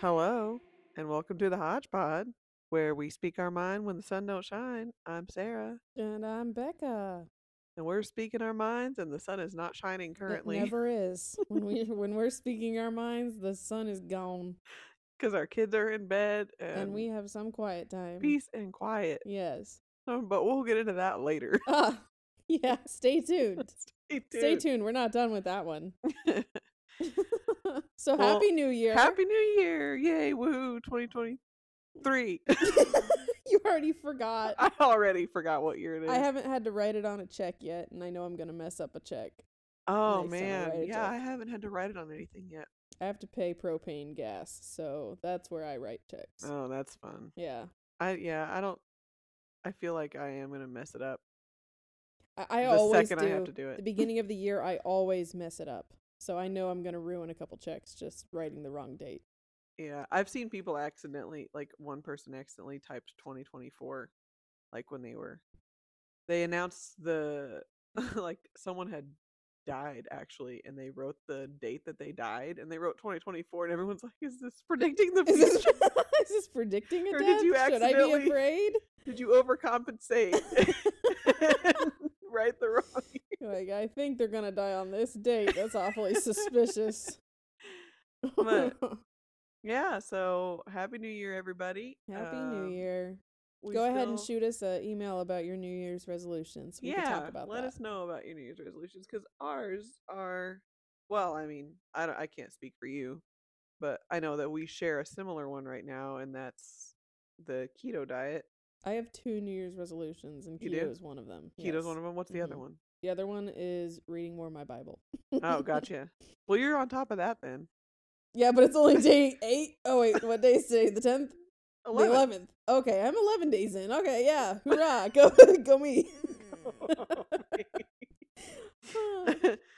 Hello, and welcome to the Hodgepod, where we speak our mind when the sun don't shine. I'm Sarah, And I'm Becca. and we're speaking our minds, and the sun is not shining currently It never is. When we when we're speaking our minds, the sun is gone, because our kids are in bed and, and we have some quiet time. peace and quiet. Yes. Um, but we'll get into that later. Ah, yeah. Stay tuned. Stay tuned. Stay tuned. We're not done with that one. so Well, happy New Year. Happy New Year! Yay! Woohoo! 2023. you already forgot. I already forgot what year it is. I haven't had to write it on a check yet, and I know I'm gonna mess up a check. oh next time I man, yeah, I haven't had to write it on anything yet. I have to pay propane gas, so that's where I write checks. Oh, that's fun. Yeah. I yeah, I don't. I feel like I am gonna mess it up I, I the always second do. I have to do the beginning of the year I always mess it up. So I know I'm gonna ruin a couple checks just writing the wrong date. Yeah, I've seen people accidentally, like one person accidentally typed 2024, like when they were, they announced the, like someone had died actually, and they wrote the date that they died, and they wrote 2024, and everyone's like, "Is this predicting the Is this, future? is this predicting a Or death? did you Should I be afraid? Did you overcompensate? write the wrong?" Year?" like I think they're gonna die on this date. That's awfully suspicious. But- Yeah, so happy New Year, everybody! Happy New Um, Year. we Go ahead and shoot us an email about your New Year's resolutions. We yeah, can talk about let that. us know about your New Year's resolutions because ours are, well, I mean, I don't, I can't speak for you, but I know that we share a similar one right now, and that's the keto diet. I have two New Year's resolutions, and keto is one of them. Keto's yes. one of them. What's the other Mhm. one? The other one is reading more of my Bible. Oh, gotcha. well, you're on top of that then. Yeah, but it's only day eight. Oh wait, what day is today? The tenth? The eleventh. Okay, I'm eleven days in. Okay, yeah. Hoorah. Go go me.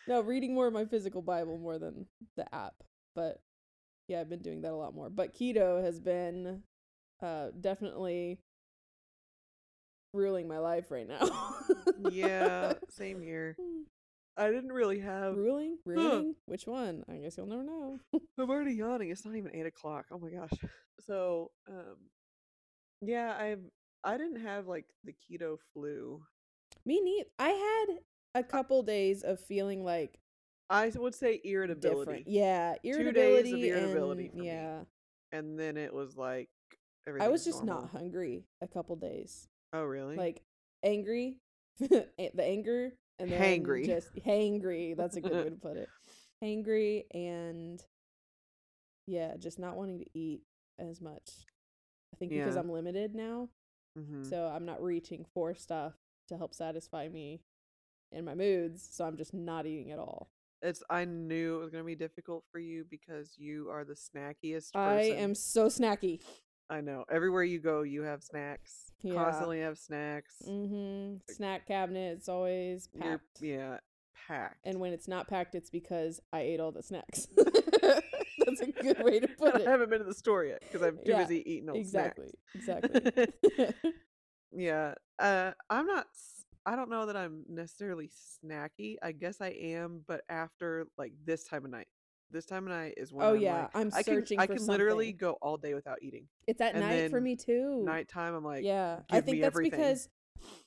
no, reading more of my physical Bible more than the app. But yeah, I've been doing that a lot more. But keto has been uh definitely ruling my life right now. yeah, same here. I didn't really have. Ruling? Ruling? Which one? I guess you'll never know. I'm already yawning. It's not even eight o'clock. Oh my gosh. So, um, yeah, I've I didn't have like the keto flu. Me neither. I had a couple days of feeling like I would say irritability, different. Yeah, days of irritability. irritability and, for me. yeah, and then it was like I was just not hungry a couple days. Oh really? Like angry, the anger, and then Hangry. just hangry. That's a good way to put it. Hangry and yeah, just not wanting to eat as much. I think because I'm limited now, hmm so I'm not reaching for stuff to help satisfy me in my moods. So I'm just not eating at all. It's. I knew it was gonna be difficult for you because you are the snackiest. Person. I am so snacky. I know. Everywhere you go, you have snacks. Yeah. Constantly have snacks. Mm-hmm. Snack cabinet, it's always You're- packed. yeah, packed. And when it's not packed, it's because I ate all the snacks. That's a good way to put it. I haven't been to the store yet because I'm too Yeah, busy eating all Exactly. snacks. Exactly. yeah. Uh, I'm not. I don't know that I'm necessarily snacky. I guess I am, but after like this time of night. This time of night is when oh I'm yeah, like, I'm I can searching I can literally something. go all day without eating. It's at and night for me too. Nighttime, I'm like, yeah, I think that's everything. because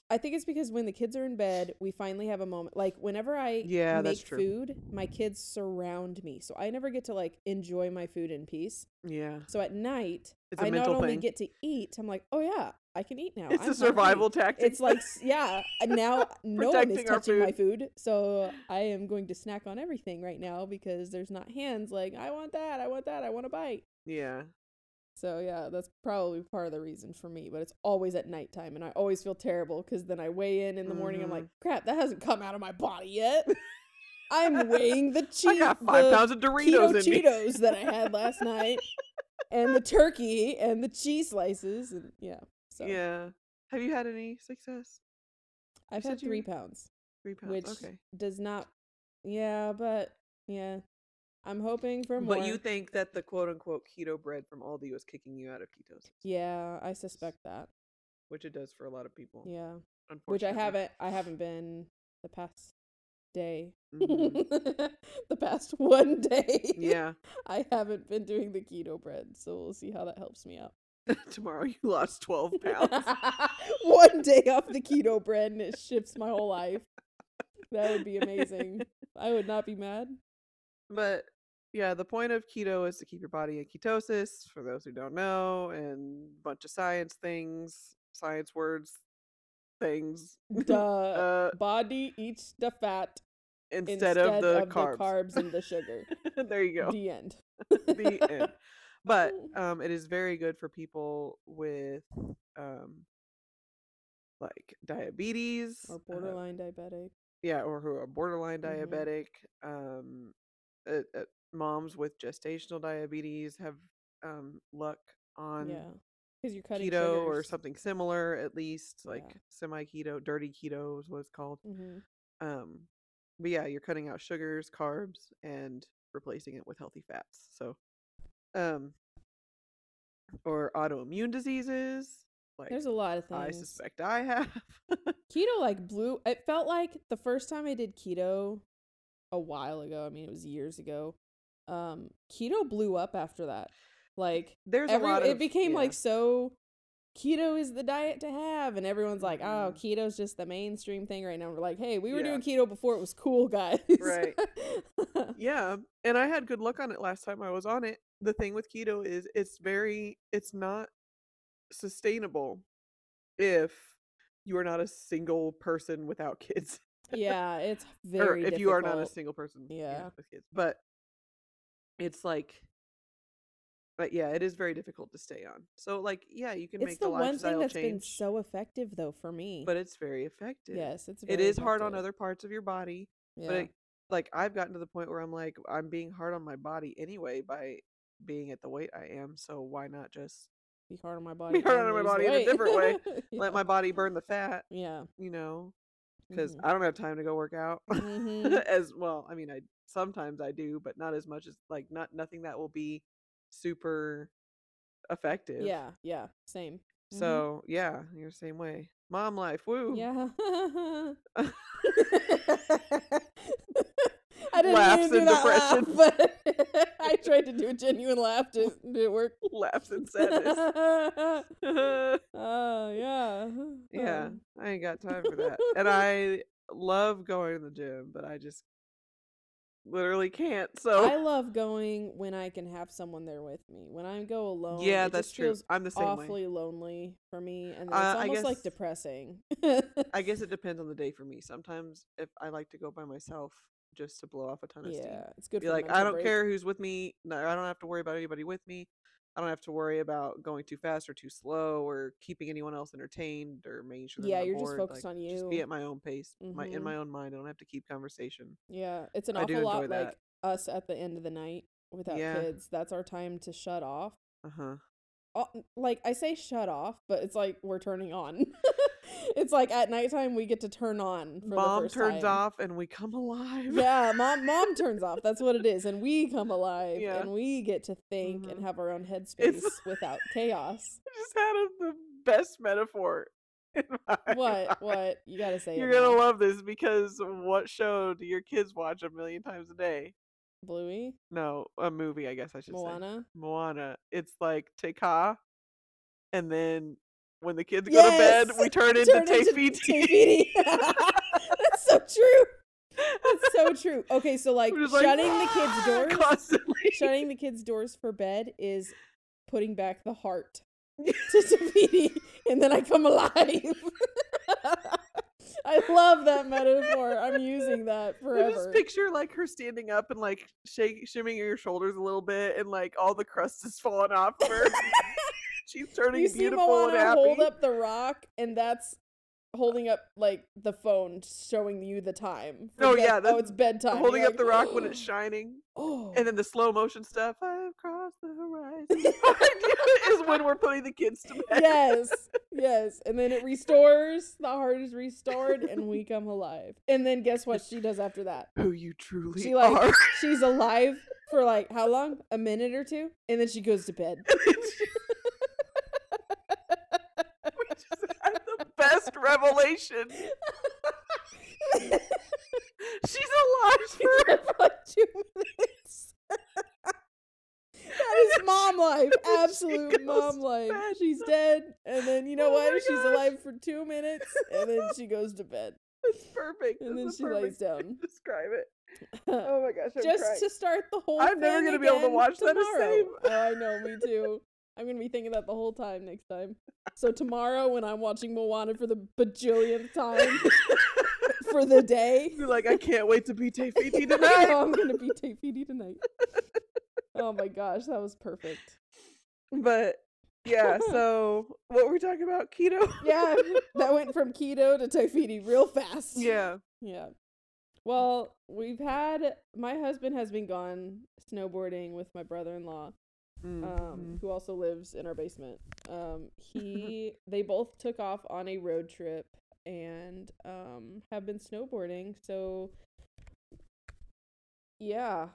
I think it's because when the kids are in bed, we finally have a moment. Like whenever I Yeah, make food, my kids surround me, so I never get to like enjoy my food in peace. yeah, So at night, I not only thing. get to eat, I'm like, oh yeah, I can eat now. it's I'm a survival tactic. It's like yeah, and now no one is touching my food, so I am going to snack on everything right now because there's not hands like I want that, I want that, I want a bite. yeah, So yeah, that's probably part of the reason for me, but it's always at nighttime and I always feel terrible cuz then I weigh in in the morning I'm like, Mm-hmm. crap, that hasn't come out of my body yet. I'm weighing the cheese I got five the pounds of Doritos keto in me. Cheetos that I had last night and the turkey and the cheese slices and yeah. So Yeah. Have you had any success? I've had you- 3 pounds. Three pounds. which okay. does not yeah but yeah i'm hoping for more But you think that the quote unquote keto bread from Aldi was kicking you out of ketosis, yeah i suspect that which it does for a lot of people. yeah Unfortunately. which i haven't i haven't been the past day. Mhm. the past one day. Yeah. I haven't been doing the keto bread, so we'll see how that helps me out. Tomorrow you lost 12 pounds. one day off the keto bread and it shifts my whole life. That would be amazing. I would not be mad. But yeah, the point of keto is to keep your body in ketosis, for those who don't know, and a bunch of science things, science words, things. Duh. uh, Body eats the fat instead, of, the, carbs. carbs and the sugar. there you go. The end. the end. But um, it is very good for people with um, like diabetes, or uh, borderline diabetic. yeah, or who are borderline Mhm. diabetic. Um, uh, uh, moms with gestational diabetes have um, luck on Yeah. Because you're cutting keto or something similar, at least like Yeah. semi keto, dirty keto is what it's called. hmm Um, but yeah, you're cutting out sugars, carbs, and replacing it with healthy fats. So, um, or autoimmune diseases, like There's a lot of things. I suspect I have. keto like blew it felt like the first time i did keto a while ago i mean it was years ago um keto blew up after that like There's every, a lot of it became yeah. like so keto is the diet to have and everyone's like oh Mhm. keto's just the mainstream thing right now we're like hey we were Yeah. doing keto before it was cool guys Right. yeah, and I had good luck on it last time I was on it. The thing with keto is it's very it's not sustainable if you are not a single person without kids. yeah it's or very if you are not a single person Yeah. with kids but it's like but yeah it is very difficult to stay on so like yeah you can it's make the the one thing that's been so effective though for me but it's very effective yes it's it is hard on other parts of your body yeah. but it, like i've gotten to the point where i'm like i'm being hard on my body anyway by being at the weight i am so why not just be hard on my body Be hard on my body in a different way. yeah. let my body burn the fat yeah you know because Mhm. i don't have time to go work out Mhm. as well i mean i sometimes i do but not as much as like not nothing that will be super effective yeah yeah same Mhm. so yeah you're the same way mom life woo yeah I didn't Laughs to do and that laugh, depression. but I tried to do a genuine laugh. Did it work? laughs and sadness Oh yeah. yeah Um, i ain't got time for that and i love going to the gym but i just literally can't so I love going when I can have someone there with me. When I go alone, yeah that's just true i'm the same way awfully lonely for me, and it's Uh, almost like depressing. I guess it depends on the day for me. Sometimes if I like to go by myself just to blow off a ton of steam. yeah, it's good. Be for like, I don't break. care who's with me. No, I don't have to worry about anybody with me. I don't have to worry about going too fast or too slow or keeping anyone else entertained or making sure Yeah, you're just focused like, on you. Just be at my own pace, my in Mhm. my own mind. I don't have to keep conversation. Yeah, it's an awful lot enjoy like us at the end of the night without Yeah. kids. That's our time to shut off. Uh huh. Like I say shut off, but it's like we're turning on. it's like at nighttime we get to turn on for the Mom turns time. off and we come alive. Yeah, mom mom turns off. That's what it is. And we come alive Yeah. and we get to think Mhm. and have our own headspace It's- without chaos. I just had a, the best metaphor. in my What? What? You got to say You're gonna love this because what show do your kids watch a million times a day? Bluey? No, a movie, I guess I should say. Moana? Moana. It's like Te Kā, and then when the kids go to bed, we Yes! turn into Turn into Te Fiti. Tefiti. That's so true. That's so true. Okay, so like We're like, shutting the kids' "Ah," doors constantly. shutting the kids' doors for bed is putting back the heart to Te Fiti, and then I come alive. I love that metaphor. I'm using that I forever. just picture like her standing up and like shake, shimming her shoulders a little bit, and like all the crust is falling off her. She's turning you see beautiful and Moana happy. hold up the rock, and that's holding up like the phone, showing you the time. for Oh, yeah, oh, that's it's bedtime. holding You're up the rock when it's oh! shining, Oh, and then the slow motion stuff. I've crossed the horizon. is when we're putting the kids to bed. yes, yes, and then it restores. The heart is restored, and we come alive. And then guess what she does after that? Who you truly She like are. she's alive for like how long? A minute or two, and then she goes to bed. we just had the best revelation. She's alive for like two minutes. that is mom life. Absolute mom life. She's dead, and then you know Oh what? She's alive for two minutes, and then she goes to bed, That's perfect. and then she lays down. Describe it. Oh my gosh, I'm Just crying. to start the whole. I'm never gonna be able to watch that the tomorrow. same. Oh, I know, me too. I'm gonna be thinking that the whole time next time. So tomorrow, when I'm watching Moana for the bajillionth time for the day, You're like, I can't wait to be Te Fiti tonight. I'm gonna be Te Fiti tonight. Oh my gosh, that was perfect. but yeah, so what were we talking about? Keto? Yeah, that went from keto to Te Fiti real fast. yeah. Yeah. Well, we've had my husband has been gone snowboarding with my brother-in-law, Mm, um, mhm. who also lives in our basement. Um, he they both took off on a road trip and um have been snowboarding. So yeah.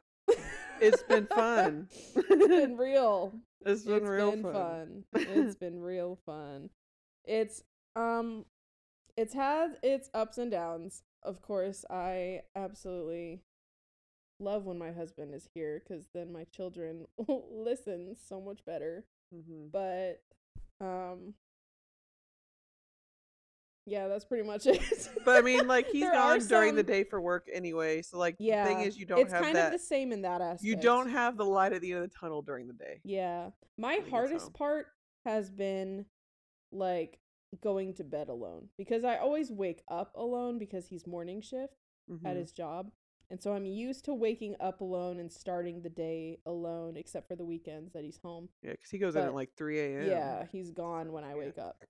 It's been fun. it's been real. It's been It's real been fun. fun. It's been real fun. It's um it's had its ups and downs. Of course, I absolutely love when my husband is here cuz then my children listen so much better. Mhm. But um yeah, that's pretty much it. But I mean, like he's gone during the day for work anyway. So like, yeah, the thing is, you don't it's have kind that. of the same in that aspect. you don't have the light at the end of the tunnel during the day. Yeah. My hardest part has been like going to bed alone because I always wake up alone because he's morning shift at Mhm. his job. And so I'm used to waking up alone and starting the day alone except for the weekends that he's home. Yeah, because he goes in but- at like 3 a.m. Yeah, he's gone when I Yeah. wake up.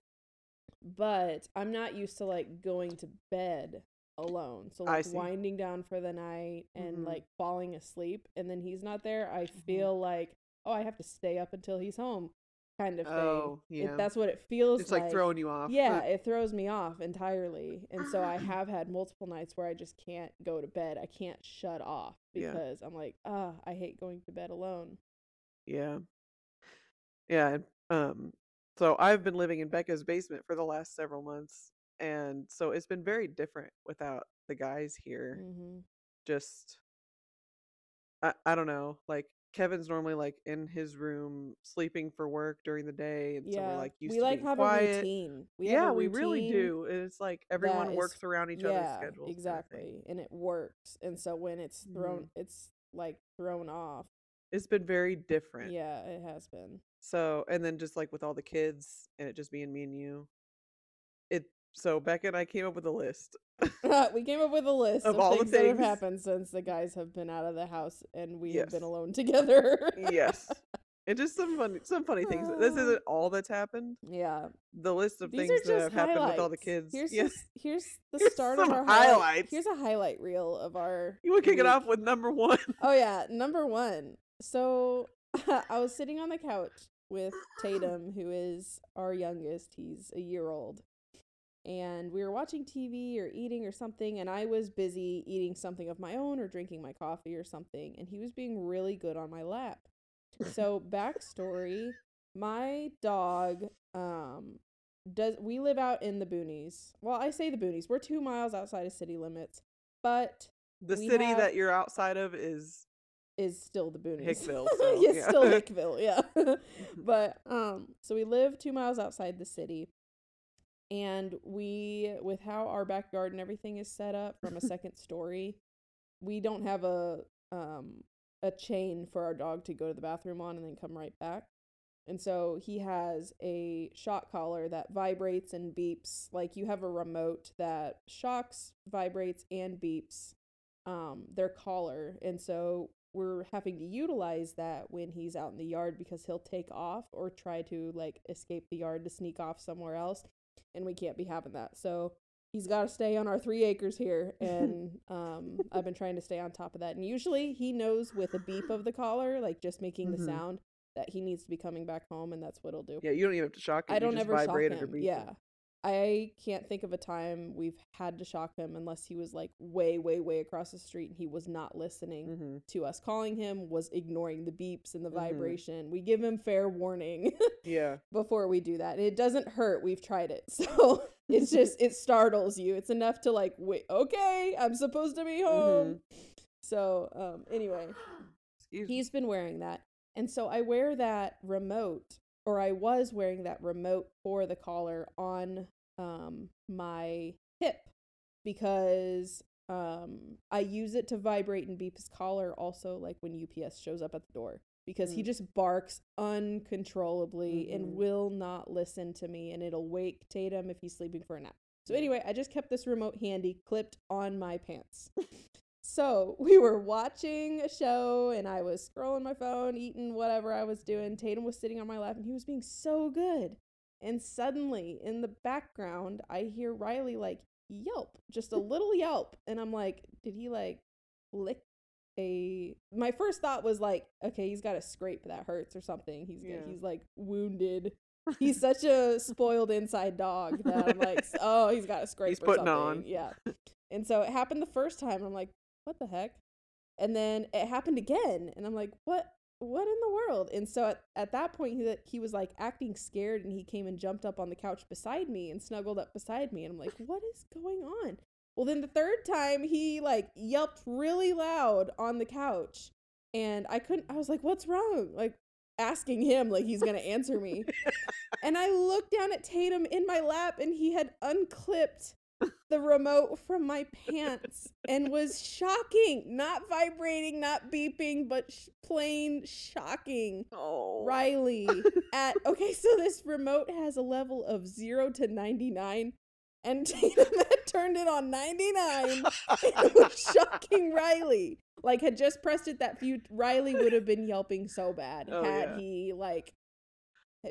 But I'm not used to like going to bed alone. So like winding down for the night and Mhm. like falling asleep and then he's not there, I Mhm. feel like, oh, I have to stay up until he's home kind of thing. Oh, It- that's what it feels It's like, throwing you off. Yeah, it throws me off entirely. And so I have had multiple nights where I just can't go to bed. I can't shut off Yeah. because I'm like, ah, I hate going to bed alone. Yeah. Yeah. Um, so I've been living in Becca's basement for the last several months. And so it's been very different without the guys here. hmm Just, I, I don't know. Like, Kevin's normally like in his room sleeping for work during the day. And so we're like used we to like have quiet. a routine. We yeah, a we really do. and It's like everyone is- works around each other's yeah, schedules. kind of exactly, and it works. And so when it's thrown, Mm-hmm. it's like thrown off. It's been very different. Yeah, it has been. So, and then just like with all the kids and it just being me and you, it, so Becca and I came up with a list. we came up with a list Of of, all the things that have happened since the guys have been out of the house and we have been alone together. yes. And just some funny, some funny things. This isn't all that's happened. yeah, The list of these things that have happened with all the kids. Here's yes. here's the Here's start of our highlight. highlights. Here's a highlight reel of our. You want to kick it off with number one? Oh yeah, number one. So I was sitting on the couch with Tatum, who is our youngest. He's a year old. And we were watching TV or eating or something, and I was busy eating something of my own or drinking my coffee or something, and he was being really good on my lap. So backstory, my dog um does we live out in the boonies. Well, I say the boonies. We're 2 miles outside of city limits, but The city have- that you're outside of is is still the boonies. Hickville, so, yeah. still Hickville, yeah. but um, so we live two miles outside the city, and we, with how our backyard and everything is set up from a second story, we don't have a um a chain for our dog to go to the bathroom on and then come right back. And so he has a shock collar that vibrates and beeps. Like you have a remote that shocks, vibrates, and beeps um, their collar. And so we're having to utilize that when he's out in the yard because he'll take off or try to like escape the yard to sneak off somewhere else. And we can't be having that. So he's got to stay on our three acres here. And um, I've been trying to stay on top of that. And usually he knows with a beep of the collar, like just making Mhm. the sound, that he needs to be coming back home. And that's what he'll do. yeah. You don't even have to shock it. I don't ever shock vibrate it or him. Yeah. I can't think of a time we've had to shock him unless he was like way, way, way across the street and he was not listening Mm-hmm. to us calling him, was ignoring the beeps and the Mhm. vibration. We give him fair warning Yeah. before we do that. And it doesn't hurt. We've tried it. So it's just, it startles you. It's enough to like, wait, okay, I'm supposed to be home. So, um, anyway, Excuse me. he's been wearing that. And so I wear that remote, or I was wearing that remote for the collar on um, my hip because um, I use it to vibrate and beep his collar also, like when UPS shows up at the door. Because he Mm. just barks uncontrollably Mhm. and will not listen to me, and it'll wake Tatum if he's sleeping for a nap. So, anyway, I just kept this remote handy, clipped on my pants. So we were watching a show and I was scrolling my phone, eating whatever I was doing. Tatum was sitting on my lap and he was being so good. And suddenly in the background, I hear Riley like yelp, just a little yelp. And I'm like, did he like lick a. My first thought was like, okay, he's got a scrape that hurts or something. He's, Yeah. he's like wounded. He's such a spoiled inside dog that I'm like, oh, he's got a scrape He's or putting something. on. Yeah. And so it happened the first time. I'm like, what the heck? And then it happened again, and I'm like, what? What in the world? And so at, at that point, he he was like acting scared, and he came and jumped up on the couch beside me and snuggled up beside me, and I'm like, what is going on? Well, then the third time, he like yelped really loud on the couch, and I couldn't. I was like, what's wrong? Like asking him like he's gonna answer me. And I looked down at Tatum in my lap and he had unclipped the remote from my pants and was shocking, not vibrating, not beeping, but sh- plain shocking. Oh. Riley at okay, so this remote has a level of 0 to 99 and Tatum had turned it on 99 and was shocking Riley. Like had just pressed it that few Riley would have been yelping so bad Oh, had yeah. he like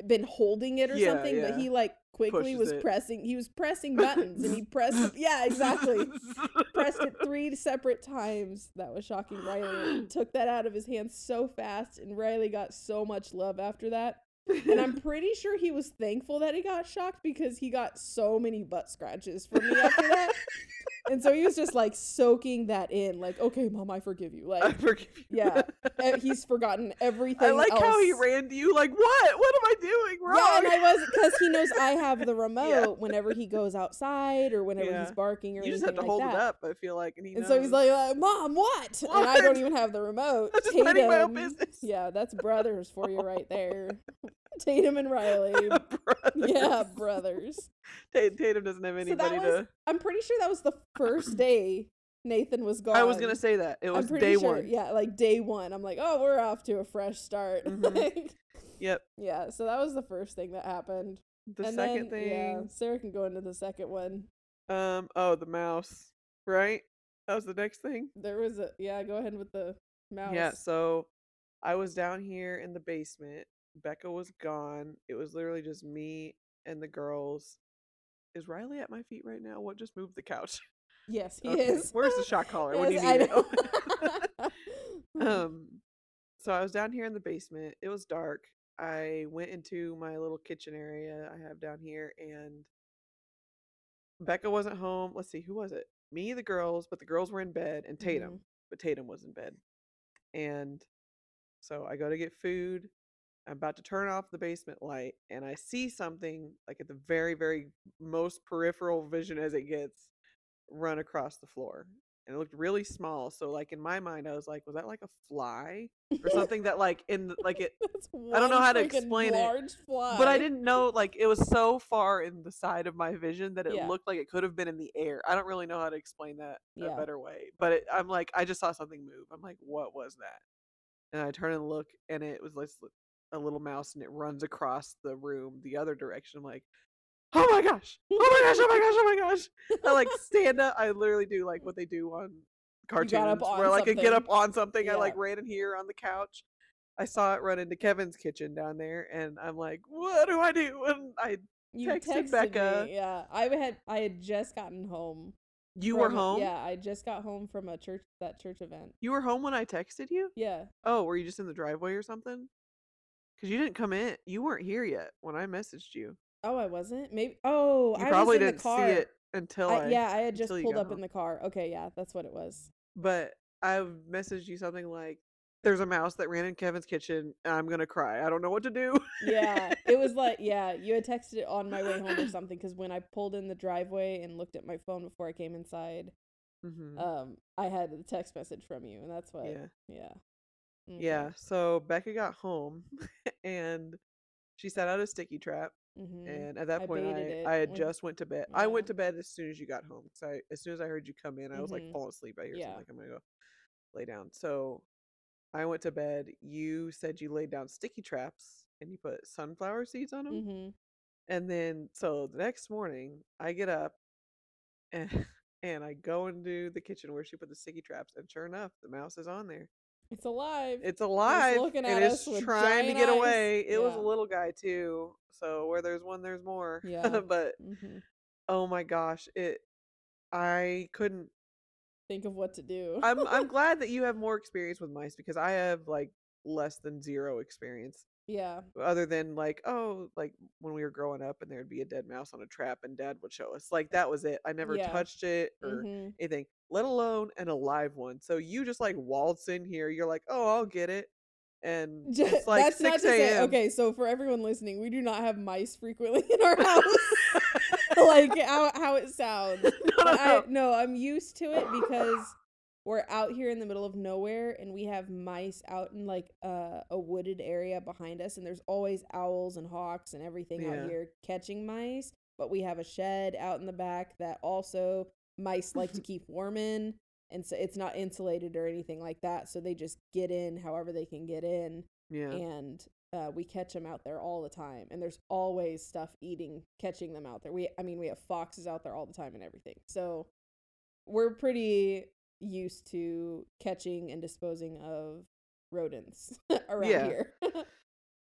been holding it or Yeah, something, but he like quickly Pushes was it. pressing he was pressing buttons and he pressed yeah, exactly. pressed it three separate times. That was shocking Riley. Took that out of his hands so fast and Riley got so much love after that. And I'm pretty sure he was thankful that he got shocked because he got so many butt scratches from me after that. And so he was just like soaking that in, like, okay, mom, I forgive you. I Like, forgive you. yeah, eh, he's forgotten everything. I like how he ran to you like, what? What am I doing wrong? Yeah, and I was because he knows I have the remote whenever he goes outside or whenever Yeah. he's barking or you just have to like hold that. it up. I feel like, and he And so he's like, uh, "Mom, what?" And I don't even have the remote. I'm just minding my own Tatum- business. Yeah, that's brothers for you right there. Tatum and Riley. Brothers. Yeah, brothers. Ta- Tatum doesn't have So anybody that was. to. I'm pretty sure that was the first day Nathan was gone. I was gonna say that it was day sure. one. Yeah, like day one. I'm like, oh, we're off to a fresh start. Mhm. Like, Yep. yeah. So that was the first thing that happened. The and second then, yeah, Sarah can go into the second one. um, oh, the mouse, right? That was the next thing. There was a yeah. Go ahead with the mouse. Yeah, so I was down here in the basement. Becca was gone. It was literally just me and the girls. Is Riley at my feet right now? What just moved the couch? Yes, he Okay, is. Where's the shock collar when do you need it? um, so I was down here in the basement. It was dark. I went into my little kitchen area I have down here, and Becca wasn't home. Let's see, who was it? Me, the girls, but the girls were in bed, and Tatum, Mhm. but Tatum was in bed. And so I go to get food. I'm about to turn off the basement light, and I see something like at the very, very most peripheral vision as it gets run across the floor. And it looked really small. So, like in my mind, I was like, was that like a fly or something that, like, in the, like it, I don't know how to explain it, Fly. but I didn't know, like, it was so far in the side of my vision that it Yeah. looked like it could have been in the air. I don't really know how to explain that Yeah. a better way, but it, I'm like, I just saw something move. I'm like, what was that? And I turn and look, and it was like a little mouse, and it runs across the room the other direction. I'm like, oh my gosh, oh my gosh, oh my gosh, oh my gosh. I like stand up. I literally do like what they do on cartoons, on where like I get up on something. I like ran in here on the couch. I saw it run into Kevin's kitchen down there, and I'm like, what do I do? And I, You texted texted Becca. Me, yeah, I had I had just gotten home. you were home. Yeah, I just got home from a church that church event. You were home when I texted you. Yeah, Oh, were you just in the driveway or something? Because you didn't come in. You weren't here yet when I messaged you. Oh, I wasn't. Maybe. Oh, You I probably was in didn't the car. see it until I, I, yeah, I had just pulled up home. in the car. Okay, yeah, that's what it was. But I messaged you something like, "There's a mouse that ran in Kevin's kitchen, and I'm gonna cry. I don't know what to do." Yeah, it was like yeah, you had texted it on my way home or something because when I pulled in the driveway and looked at my phone before I came inside, hmm um, I had a text message from you, and that's what. yeah, Yeah. Yeah. So Becca got home, and she set out a sticky trap. Mm-hmm. And at that I point, I, I had when- just went to bed. I went to bed as soon as you got home. So I, as soon as I heard you come in, I was like Mhm. falling asleep. I hear Yeah. something. Like, I'm gonna go lay down. So I went to bed. You said you laid down sticky traps and you put sunflower seeds on them. Mm-hmm. And then, so the next morning, I get up and and I go into the kitchen where she put the sticky traps, and sure enough, the mouse is on there. It's alive. It's alive looking and at it's us trying to get eyes. away. It was a little guy too, so where there's one, there's more. Yeah. but mm-hmm. oh my gosh, it. I couldn't. Think of what to do. I'm I'm glad that you have more experience with mice because I have like less than zero experience. yeah. other than like oh like when we were growing up and there'd be a dead mouse on a trap and dad would show us like that was it i never Yeah. touched it or Mm-hmm. anything let alone an alive one so you just like waltz in here you're like oh i'll get it and it's like That's not 6 to say. a.m Okay, so for everyone listening, we do not have mice frequently in our house. like how how it sounds. no, no, But I, no. no, I'm used to it because we're out here in the middle of nowhere and we have mice out in like uh, a wooded area behind us and there's always owls and hawks and everything Yeah. out here catching mice but we have a shed out in the back that also mice like to keep warm in and so it's not insulated or anything like that so they just get in however they can get in yeah. and uh, we catch them out there all the time and there's always stuff eating catching them out there. We i mean we have foxes out there all the time and everything so we're pretty used to catching and disposing of rodents around Yeah. here.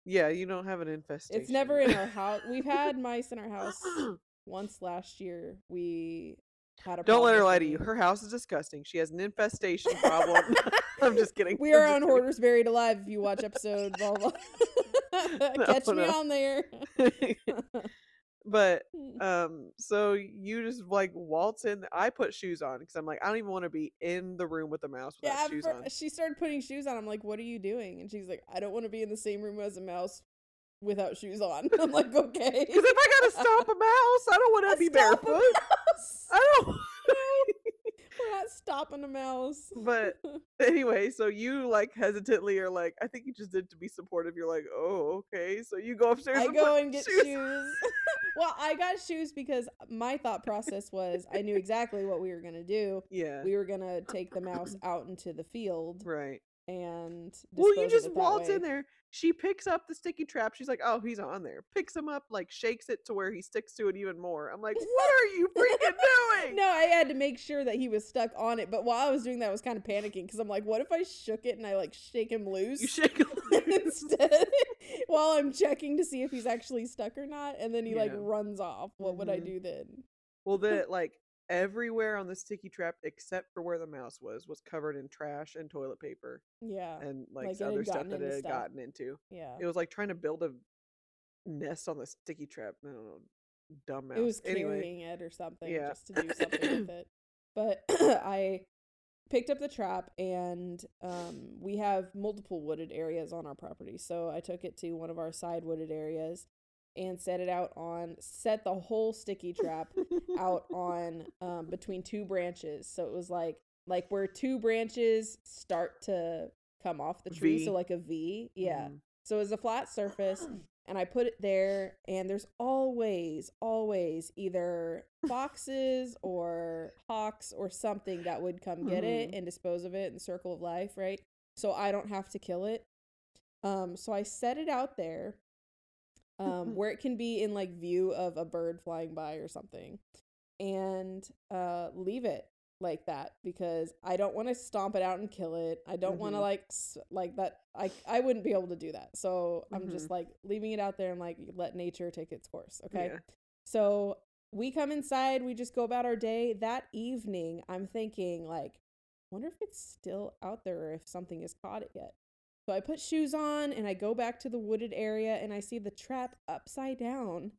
Yeah you don't have an infestation it's never in our house we've had mice in our house once last year. We had a don't let her lie to you. her house is disgusting. She has an infestation problem. I'm just kidding. We are on kidding. hoarders buried alive if you watch episode blah blah catch me on there. But um so you just like waltz in i put shoes on because i'm like i don't even want to be in the room with the mouse without yeah, shoes fir- on. she started putting shoes on. I'm like, "What are you doing?" And she's like, "I don't want to be in the same room as a mouse without shoes on." I'm like, "Okay." because if i gotta stop a mouse i don't want to be Stop a barefoot mouse. i don't We're not stopping a mouse. but anyway so you like hesitantly are like i think you just did to be supportive you're like oh okay so you go upstairs I and go and get shoes shoes. well, I got shoes because my thought process was I knew exactly what we were gonna do. yeah We were gonna take the mouse out into the field right and well you just waltz way. in there she picks up the sticky trap she's like oh he's on there picks him up like shakes it to where he sticks to it even more i'm like what are you freaking doing No, I had to make sure that he was stuck on it. But while I was doing that, I was kind of panicking because I'm like, what if I shook it and I like shake him loose you shake him loose. instead while I'm checking to see if he's actually stuck or not? And then he like runs off. What would I Mhm. do then? Well, the like everywhere on the sticky trap except for where the mouse was was covered in trash and toilet paper Yeah. and like, Like, other stuff that it had stuff. gotten into. Yeah. It was like trying to build a nest on the sticky trap. I don't know, dumb mouse. It was anyway, carrying it or something Yeah. just to do something with it. But I picked up the trap and um, we have multiple wooded areas on our property. So I took it to one of our side wooded areas and set it out on set the whole sticky trap out on um, between two branches. So it was like like where two branches start to come off the tree, V. so like a V. Yeah. Mhm. So it's a flat surface and I put it there and there's always always either foxes or hawks or something that would come get it Mhm. and dispose of it in the circle of life, right? So I don't have to kill it. Um so I set it out there um where it can be in like view of a bird flying by or something and uh leave it like that because I don't want to stomp it out and kill it. I don't want to like like that I I wouldn't be able to do that. So I'm Mhm. just like leaving it out there and like let nature take its course, okay? Yeah. So we come inside, we just go about our day. That evening, I'm thinking like wonder if it's still out there or if something has caught it yet. So I put shoes on and I go back to the wooded area and I see the trap upside down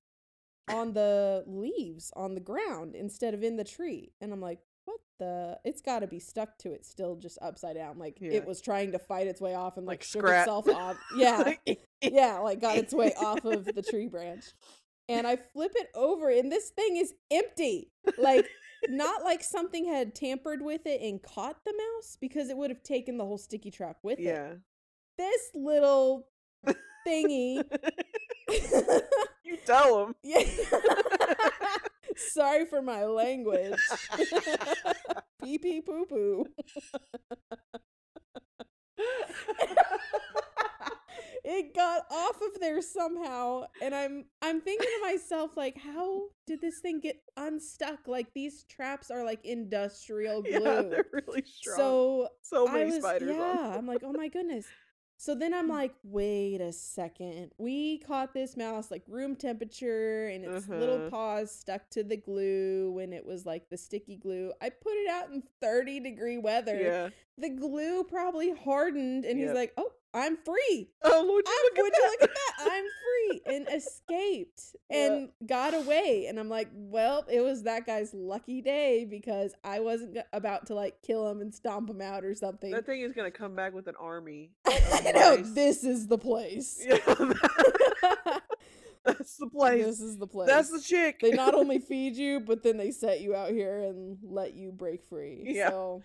on the leaves on the ground instead of in the tree. And I'm like, what the? It's got to be stuck to it still, just upside down. Like Yeah. it was trying to fight its way off and like, Like shook scrap. itself off. Yeah, yeah, like got its way off of the tree branch. And I flip it over, and this thing is empty. Like, not like something had tampered with it and caught the mouse because it would have taken the whole sticky trap with it. This little thingy. You tell him. yeah. Sorry for my language. pee pee poo poo. it got off of there somehow and i'm i'm thinking to myself like how did this thing get unstuck like these traps are like industrial glue yeah, they're really strong. so so many was spiders yeah i'm like oh my goodness so then i'm like wait a second we caught this mouse like room temperature and its little Uh-huh. paws stuck to the glue when it was like the sticky glue i put it out in 30 degree weather Yeah. the glue probably hardened and Yep. he's like oh i'm free Oh, would you at would you look at that? I'm free and escaped Yeah. and got away. And I'm like, well, it was that guy's lucky day because I wasn't about to like kill him and stomp him out or something. That thing is gonna come back with an army. I know this is the place. Yeah, that's the place. this is the place. That's the chick. they not only feed you, but then they set you out here and let you break free. Yeah. So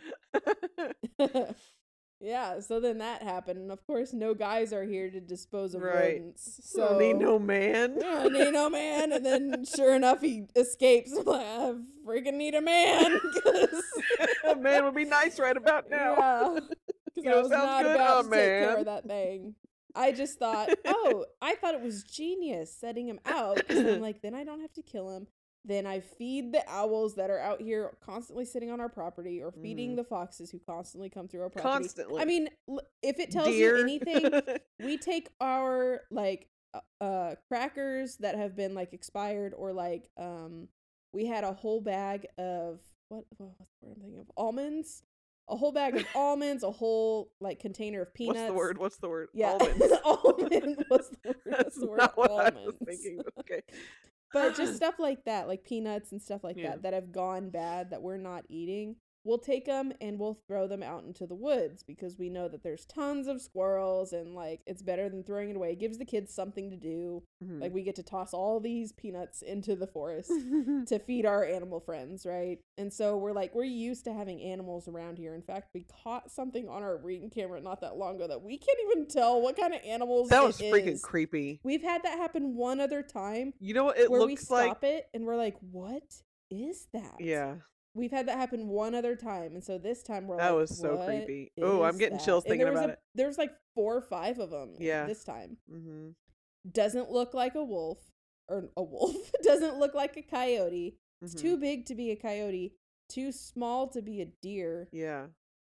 yeah, so then that happened. And of course, no guys are here to dispose of Right. rodents. So Don't need no man. yeah, I need no man. And then sure enough, he escapes. I'm like, I freaking need a man. a man would be nice right about now. Yeah. Because I was not good, about to take care of that thing. I just thought, oh, I thought it was genius setting him out. I'm like, then I don't have to kill him. Then I feed the owls that are out here constantly sitting on our property or feeding Mhm. the foxes who constantly come through our property. Constantly. I mean, if it tells Deer. you anything, we take our like uh, uh crackers that have been like expired or like um we had a whole bag of what what what's the word I'm thinking of almonds a whole bag of almonds a whole like container of peanuts What's the word? What's the word? yeah Almonds. almond was the word That's that's the word not what almonds I was thinking. Okay. But just stuff like that like peanuts and stuff like Yeah. that that have gone bad that we're not eating we'll take them and we'll throw them out into the woods because we know that there's tons of squirrels and like it's better than throwing it away it gives the kids something to do Mhm. like we get to toss all these peanuts into the forest to feed our animal friends right and so we're like we're used to having animals around here in fact we caught something on our reading camera not that long ago that we can't even tell what kind of animals that it was freaking is. creepy. we've had that happen one other time You know what? It where we looks like. stop it and we're like, what is that? Yeah, We've had that happen one other time. And so this time we're like, that like, was so "What creepy. Oh, I'm getting that?" chills And thinking about a, it. There was like four or five of them Yeah. this time. mm-hmm. Doesn't look like a wolf or a wolf. Doesn't look like a coyote. It's Mhm. too big to be a coyote, too small to be a deer, Yeah,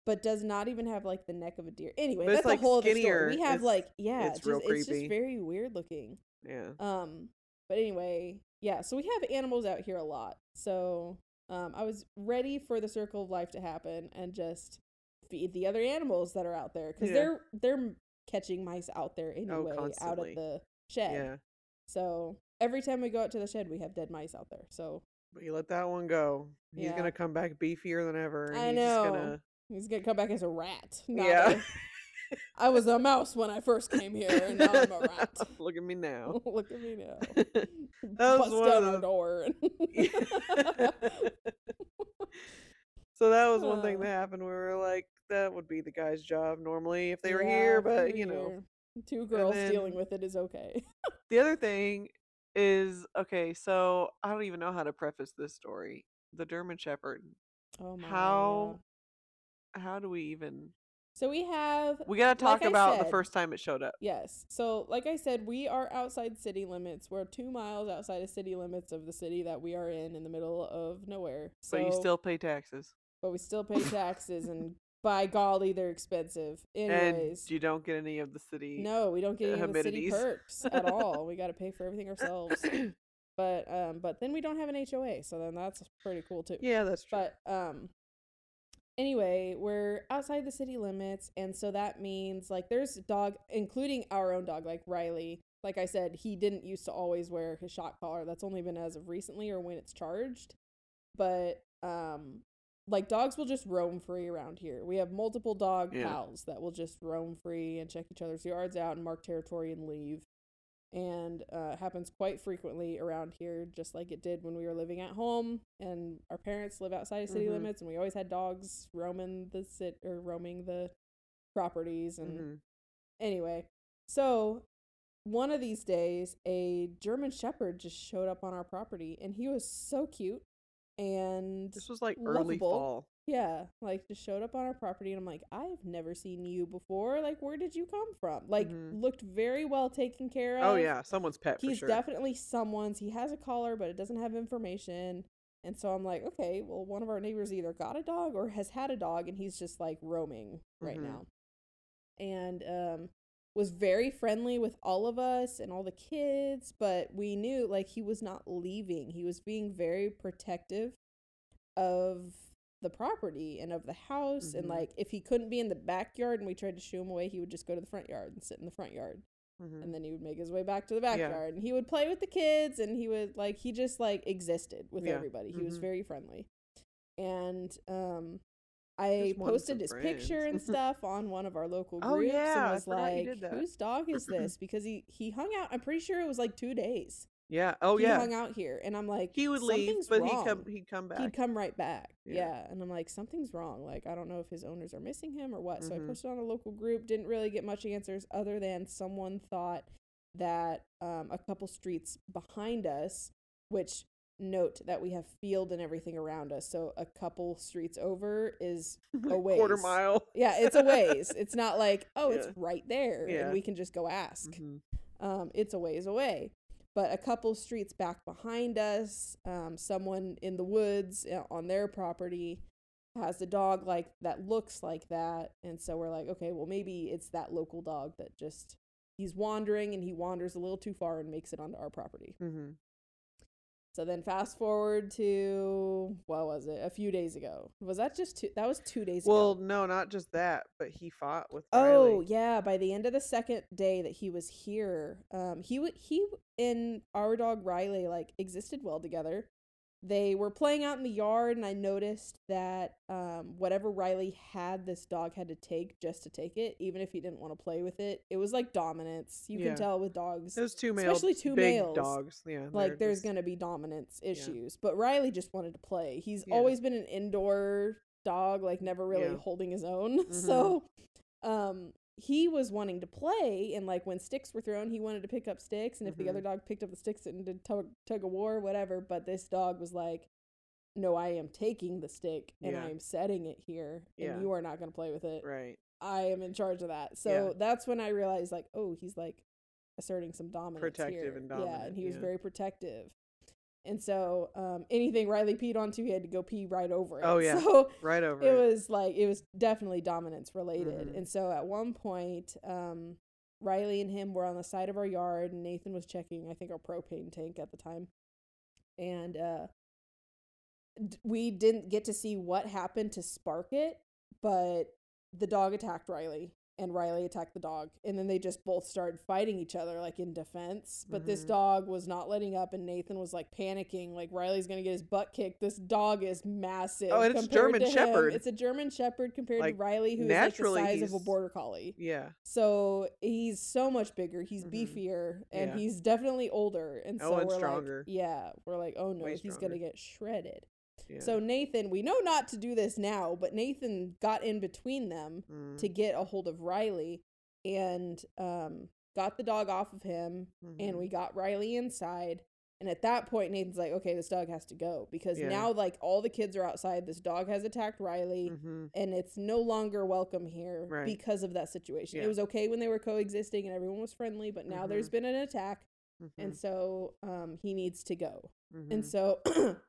but does not even have like the neck of a deer. Anyway, that's like, a whole other skinnier. story. We have It's- like, yeah, it's it's, real just, it's just very weird looking. yeah. Um, but anyway, yeah, so we have animals out here a lot. So um, I was ready for the circle of life to happen and just feed the other animals that are out there because Yeah. they're they're catching mice out there anyway out of the shed. Yeah, So every time we go out to the shed, we have dead mice out there. So but you let that one go. He's Yeah. gonna come back beefier than ever. And I he's know. Gonna, he's gonna come back as a rat. not yeah. I was a mouse when I first came here, and now I'm a rat. Look at me now. Look at me now. That was Bust one of door. so that was one thing Uh. that happened. We were like, that would be the guy's job normally if they were Yeah, here, but you know. two girls dealing with it is okay. The other thing is okay, so I don't even know how to preface this story. The German Shepherd. Oh my. How how do we even So we have We gotta talk Like about the first time it showed up. yes. So like I said, we are outside city limits. We're two miles outside of city limits of the city that we are in, in the middle of nowhere. So, But you still pay taxes. but we still pay taxes, and by golly, they're expensive. Anyways, And you don't get any of the city no, we don't get any of the city perks at all. We got to pay for everything ourselves. But um, but then we don't have an HOA, so then that's pretty cool too. Yeah, that's true. But um anyway, we're outside the city limits and so that means like there's dog including our own dog like Riley. like I said, he didn't used to always wear his shock collar. That's only been as of recently or when it's charged. But um like dogs will just roam free around here. We have multiple dog Yeah. pals that will just roam free and check each other's yards out and mark territory and leave. And uh happens quite frequently around here, just like it did when we were living at home and our parents live outside of city Mhm. limits and we always had dogs roaming the sit or roaming the properties and Mhm. Anyway, so one of these days, a German Shepherd just showed up on our property, and he was so cute. And This was like early lovable. fall. Yeah, like just showed up on our property, and I'm like, I've never seen you before. Like, where did you come from? Like, Mhm. looked very well taken care of. Oh yeah, someone's pet for he's sure. definitely someone's. He has a collar, but it doesn't have information. And so I'm like, okay, well, one of our neighbors either got a dog or has had a dog, and he's just like roaming right Mhm. now. And um, was very friendly with all of us and all the kids, but we knew like he was not leaving. He was being very protective of the property and of the house. And Mhm. like, if he couldn't be in the backyard and we tried to shoo him away, he would just go to the front yard and sit in the front yard Mhm. and then he would make his way back to the backyard and he would play with the kids and he would like he just like existed with Yeah. everybody he was Mhm. very friendly and um i posted his picture and stuff on one of our local Oh, groups yeah, and I was like whose dog is this because he he hung out i'm pretty sure it was like two days Yeah. Oh he yeah. hung out here and i'm like He would leave, "Something's but wrong." he'd come. He'd come back. He'd come right back. Yeah. Yeah. And I'm like, something's wrong. Like, I don't know if his owners are missing him or what. So I Mhm. posted on a local group, didn't really get much answers other than someone thought that um, a couple streets behind us, which note that we have field and everything around us. So a couple streets over is a ways. quarter mile. Yeah, it's a ways. It's not like, oh, Yeah. it's right there Yeah. and we can just go ask Mhm. um, it's a ways away. But a couple streets back behind us, um, someone in the woods uh, on their property has a dog like that looks like that, and so we're like, okay, well maybe it's that local dog that just he's wandering and he wanders a little too far and makes it onto our property. Mm Mhm. So then fast forward to what was it? A few days ago. Was that just two? That was two days Well, ago. Well, no, not just that, but he fought with. Oh Riley. yeah! By the end of the second day that he was here, um, he would he and our dog Riley like existed well together. They were playing out in the yard, and I noticed that um, whatever Riley had, this dog had to take just to take it, even if he didn't want to play with it. It was like dominance. You Yeah. can tell with dogs, Those two male, especially two big males. dogs. Yeah. like there's just- gonna be dominance issues. But Riley just wanted to play. He's Yeah. always been an indoor dog, like never really Yeah. holding his own. Mhm. So um he was wanting to play and like when sticks were thrown he wanted to pick up sticks and if the other Mhm. dog picked up the sticks and did tug, tug of war whatever but this dog was like no i am taking the stick and Yeah. i am setting it here and Yeah. you are not going to play with it right. i am in charge of that so Yeah. that's when i realized like oh he's like asserting some dominance Protective here. and yeah and he was very protective and so um anything riley peed onto he had to go pee right over it Oh, yeah. so Right over it it. was like it was definitely dominance related Mhm. and so at one point um riley and him were on the side of our yard and nathan was checking i think our propane tank at the time and uh d- we didn't get to see what happened to spark it but the dog attacked riley and riley attacked the dog and then they just both started fighting each other like in defense but this Mhm. dog was not letting up and nathan was like panicking like riley's gonna get his butt kicked this dog is massive Oh, and it's German him. Shepherd. it's a german shepherd compared Like, to riley who's naturally, like the size of a border collie yeah. so he's so much bigger. He's Mhm. beefier and Yeah. he's definitely older. And Oh, so and we're stronger. like, yeah, we're like, oh no, Way he's gonna get shredded. Yeah. So Nathan, we know not to do this now, but Nathan got in between them Mm, to get a hold of Riley and um got the dog off of him and mhm. we got Riley inside. And at that point, Nathan's like, okay, this dog has to go because Yeah. now, like, all the kids are outside. This dog has attacked Riley Mhm. and it's no longer welcome here Right. because of that situation. It was okay when they were coexisting and everyone was friendly, but now there's Mhm. been an attack, and so um, he needs to go. And so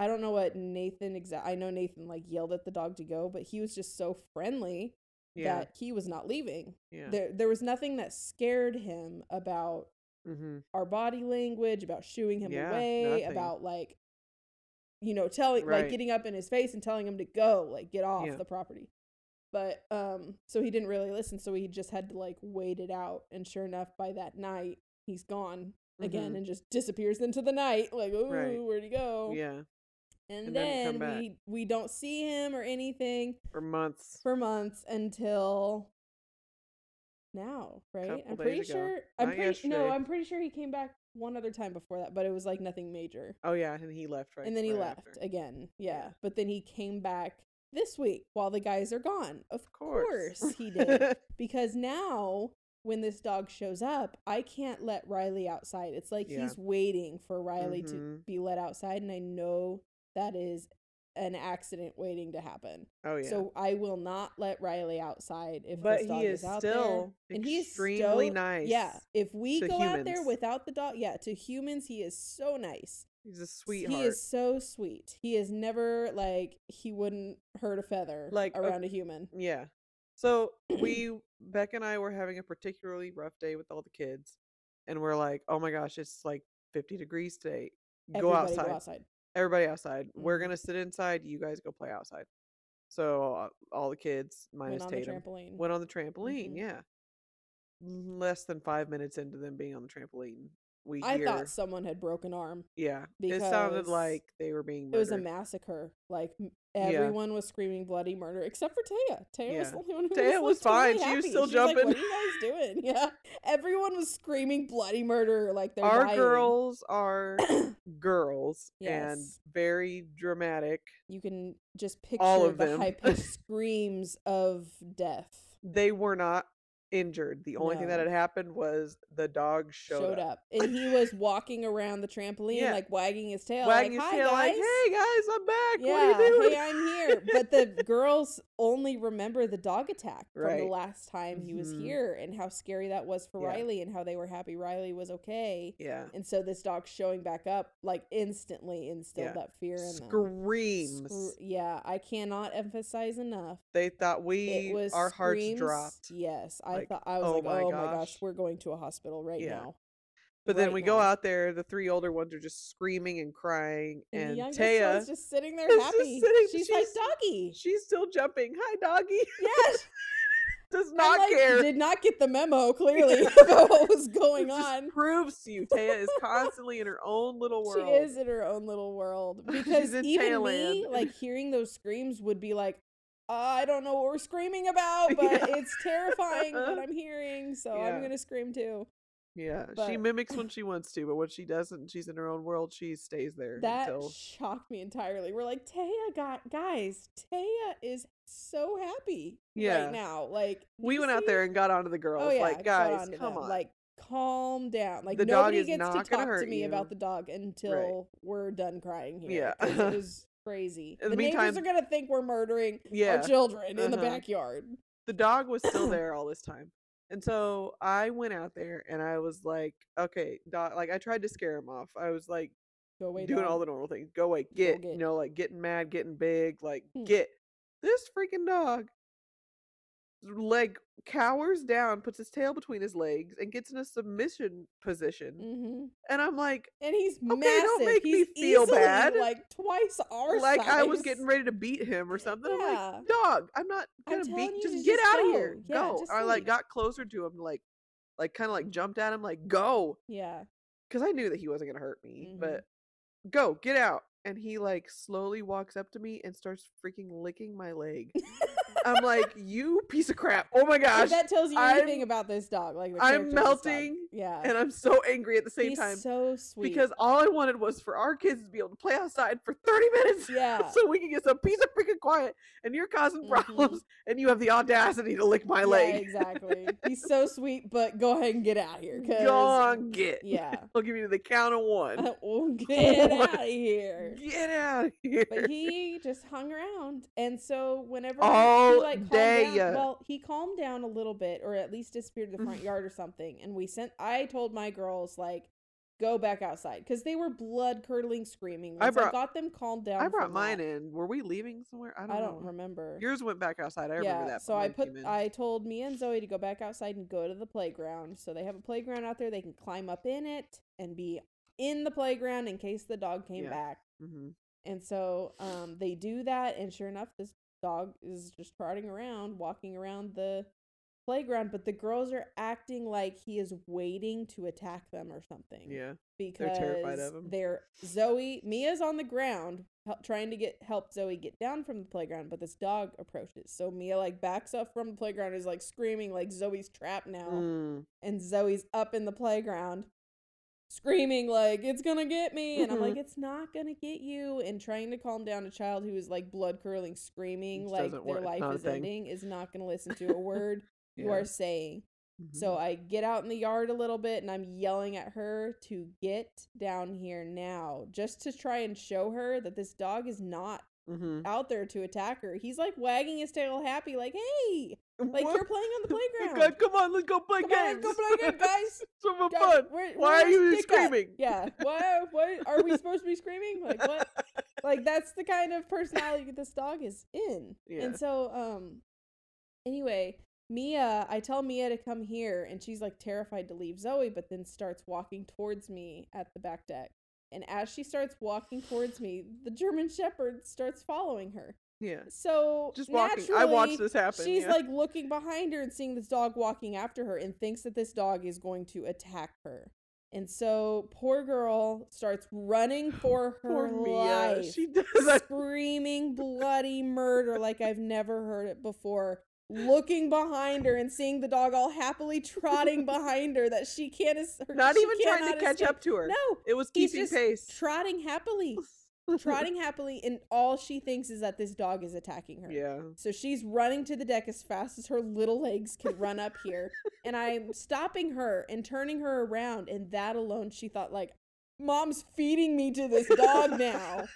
I don't know what Nathan exact. I know Nathan like yelled at the dog to go, but he was just so friendly yeah. that he was not leaving. yeah. There, there was nothing that scared him about mm-hmm. our body language, about shooing him Yeah, away, nothing. about like, you know, telling Right. like getting up in his face and telling him to go, like get off Yeah. the property. But um, so he didn't really listen, so he just had to like wait it out. And sure enough, by that night, he's gone again Mhm. and just disappears into the night. Like, oh, Right. where'd he go? Yeah, And, And then then we we don't see him or anything for months. for months until now, right? I'm pretty ago. sure. I'm Not pretty no. I'm pretty sure he came back one other time before that, but it was like nothing major. Oh yeah, and he left right. and then he right left after. again. Yeah. Yeah. but then he came back this week while the guys are gone. Of Of course, course he did. because now when this dog shows up, I can't let Riley outside. It's like Yeah. he's waiting for Riley to Mhm. be let outside and I know that is an accident waiting to happen. oh yeah. So I will not let Riley outside if but this dog he is out still there. And he's extremely so, nice. Yeah, if we go out there without the dog, yeah, to humans he is so nice. he's a sweetheart. He is so sweet. He is never like he wouldn't hurt a feather Like, around a human. Yeah. So we, Beck and I were having a particularly rough day with all the kids, and we're like, "Oh my gosh, it's like 50 degrees today. Go Everybody outside. Go outside. Everybody outside. We're Mhm. gonna sit inside. You guys go play outside." So uh, all the kids minus Went on Tatum the trampoline. went on the trampoline. Mhm. Yeah. Less than five minutes into them being on the trampoline, we I hear. thought someone had broken arm. yeah, it sounded like they were being. It was a massacre. Like m- Yeah. everyone was screaming bloody murder except for Taya. Taya was the only one who Taya was, was like, totally fine. She was still like, jumping. what are you guys doing? Yeah. Everyone was screaming bloody murder like they're Our dying. girls are girls and very dramatic. You can just picture All of the high pitched screams of death. They were not injured. The only thing that had happened was the dog showed, Showed, up. And he was walking around the trampoline, Yeah. like wagging his tail. wagging like, his Hi, tail guys. like, "Hey guys, I'm back. yeah, what are you doing?" hey, I'm here. But the girls only remember the dog attack from the last time he was Mhm. here and how scary that was for Yeah. Riley and how they were happy Riley was okay. yeah, And so this dog showing back up like instantly instilled Yeah. that fear in them. screams. Yeah, I cannot emphasize enough. they thought we, it was our hearts Dropped. Yes, I Like, thought I was oh like, my oh my gosh, gosh. we're going to a hospital right Yeah. now. But then right we go out there. The three older ones are just screaming and crying, And, and, Taya, one's just sitting there is happy. sitting- she's, like doggy. she's still jumping. Hi, doggy. Yes. Does I, not like, care. Did not get the memo clearly about what was going It on. proves to you Taya is constantly in her own little world. She is in her own little world She's because even me, like hearing those screams, would be like, I don't know what we're screaming about, but Yeah. it's terrifying what I'm hearing, so Yeah. I'm gonna scream too. Yeah, she mimics when she wants to, but when she doesn't, she's in her own world. She stays there That until shocked me entirely. We're like, Taya got guys, Taya is so happy Yeah. right now. Like we went out there and got onto the girls. Oh yeah, like, guys, come them. on. Like, calm down. Like The nobody gets to talk to me you. about the dog until we're done crying here. Yeah. it was crazy. In the the neighbors are gonna think we're murdering yeah, our children in the Uh-huh. backyard. the dog was still there all this time. And so I went out there and I was like, okay, dog. Like I tried to scare him off. I was like Go away, doing all the normal things. Go away, get, get. you know, like getting mad, getting big, like Hmm. get. This freaking dog leg cowers down, puts his tail between his legs, and gets in a submission position. hmm And I'm like, And he's Okay, massive. don't make me he's feel bad. Like twice our size. like I was getting ready to beat him or something. I'm Yeah. like, dog, I'm not gonna telling beat. you Just get just out of here, Yeah, go. I like got closer to him, like, like kind of like jumped at him, like go, Yeah. because I knew that he wasn't gonna hurt me. Mhm. But go, get out. And he like slowly walks up to me and starts freaking licking my leg. I'm like, you piece of crap! Oh my If gosh! that tells you I'm- anything about this dog, like the I'm character of this dog. melting, Yeah. And I'm so angry at the same he's time so sweet. because all I wanted was for our kids to be able to play outside for 30 minutes. Yeah. so we can get some peace of freaking quiet. And you're causing Mhm. problems, and you have the audacity to lick my yeah, leg. exactly. He's so sweet, but go ahead and get out of here. Go on, get. yeah. I'll give you the count of one. we'll get out of here. Get out of here. But he just hung around, and so whenever he like day. down, well, he calmed down a little bit, or at least disappeared to the front yard or something. And we sent. I told my girls like, go back outside because they were blood curdling screaming. I Once I, brought- got them calmed down. I brought mine that. in. Were we leaving somewhere? I don't, I don't know. remember. Yours went back outside. I yeah, remember that. so I put. I told me and Zoe to go back outside and go to the playground. So they have a playground out there. They can climb up in it and be in the playground in case the dog came Yeah. back. Mhm. And so um they do that and sure enough this dog is just trotting around, walking around the playground, but the girls are acting like he is waiting to attack them or something. Yeah. because they're terrified of him. They're Zoe, Mia's on the ground hel- trying to get help Zoe get down from the playground, but this dog approaches. So Mia like backs up from the playground, is like screaming like Zoe's trapped now, Mm. and Zoe's up in the playground screaming like it's gonna get me and i'm like Mhm. it's not gonna get you and trying to calm down a child who is like blood curdling screaming Just like their work. life Not is ending is not gonna listen to a word you are saying Mhm. so I get out in the yard a little bit and I'm yelling at her to get down here now, just to try and show her that this dog is not Mhm. out there to attack her. He's like wagging his tail happy, like, hey, like What? you're playing on the playground. God, come on, let's go play Come on, let's go play games, guys. Some Guys, fun. where- Why are you Dick at? screaming? Yeah. Why why are we supposed to be screaming? Like what? Like that's the kind of personality this dog is in. Yeah. And so um anyway, Mia, I tell Mia to come here and she's like terrified to leave Zoe, but then starts walking towards me at the back deck. And as she starts walking towards me, the German Shepherd starts following her. Yeah. So Just walking. I watched this happen. She's yeah. like looking behind her and seeing this dog walking after her and thinks that this dog is going to attack her. And so poor girl starts running for her life, She does that. screaming bloody murder like I've never heard it before. Looking behind her and seeing the dog all happily trotting behind her that she can't es- her- Not she even trying to cannot catch escape. up to her. No, It was keeping pace. trotting happily, trotting happily, and all she thinks is that this dog is attacking her. yeah. So she's running to the deck as fast as her little legs can run up here. And I'm stopping her and turning her around. And that alone, she thought, like, mom's feeding me to this dog now.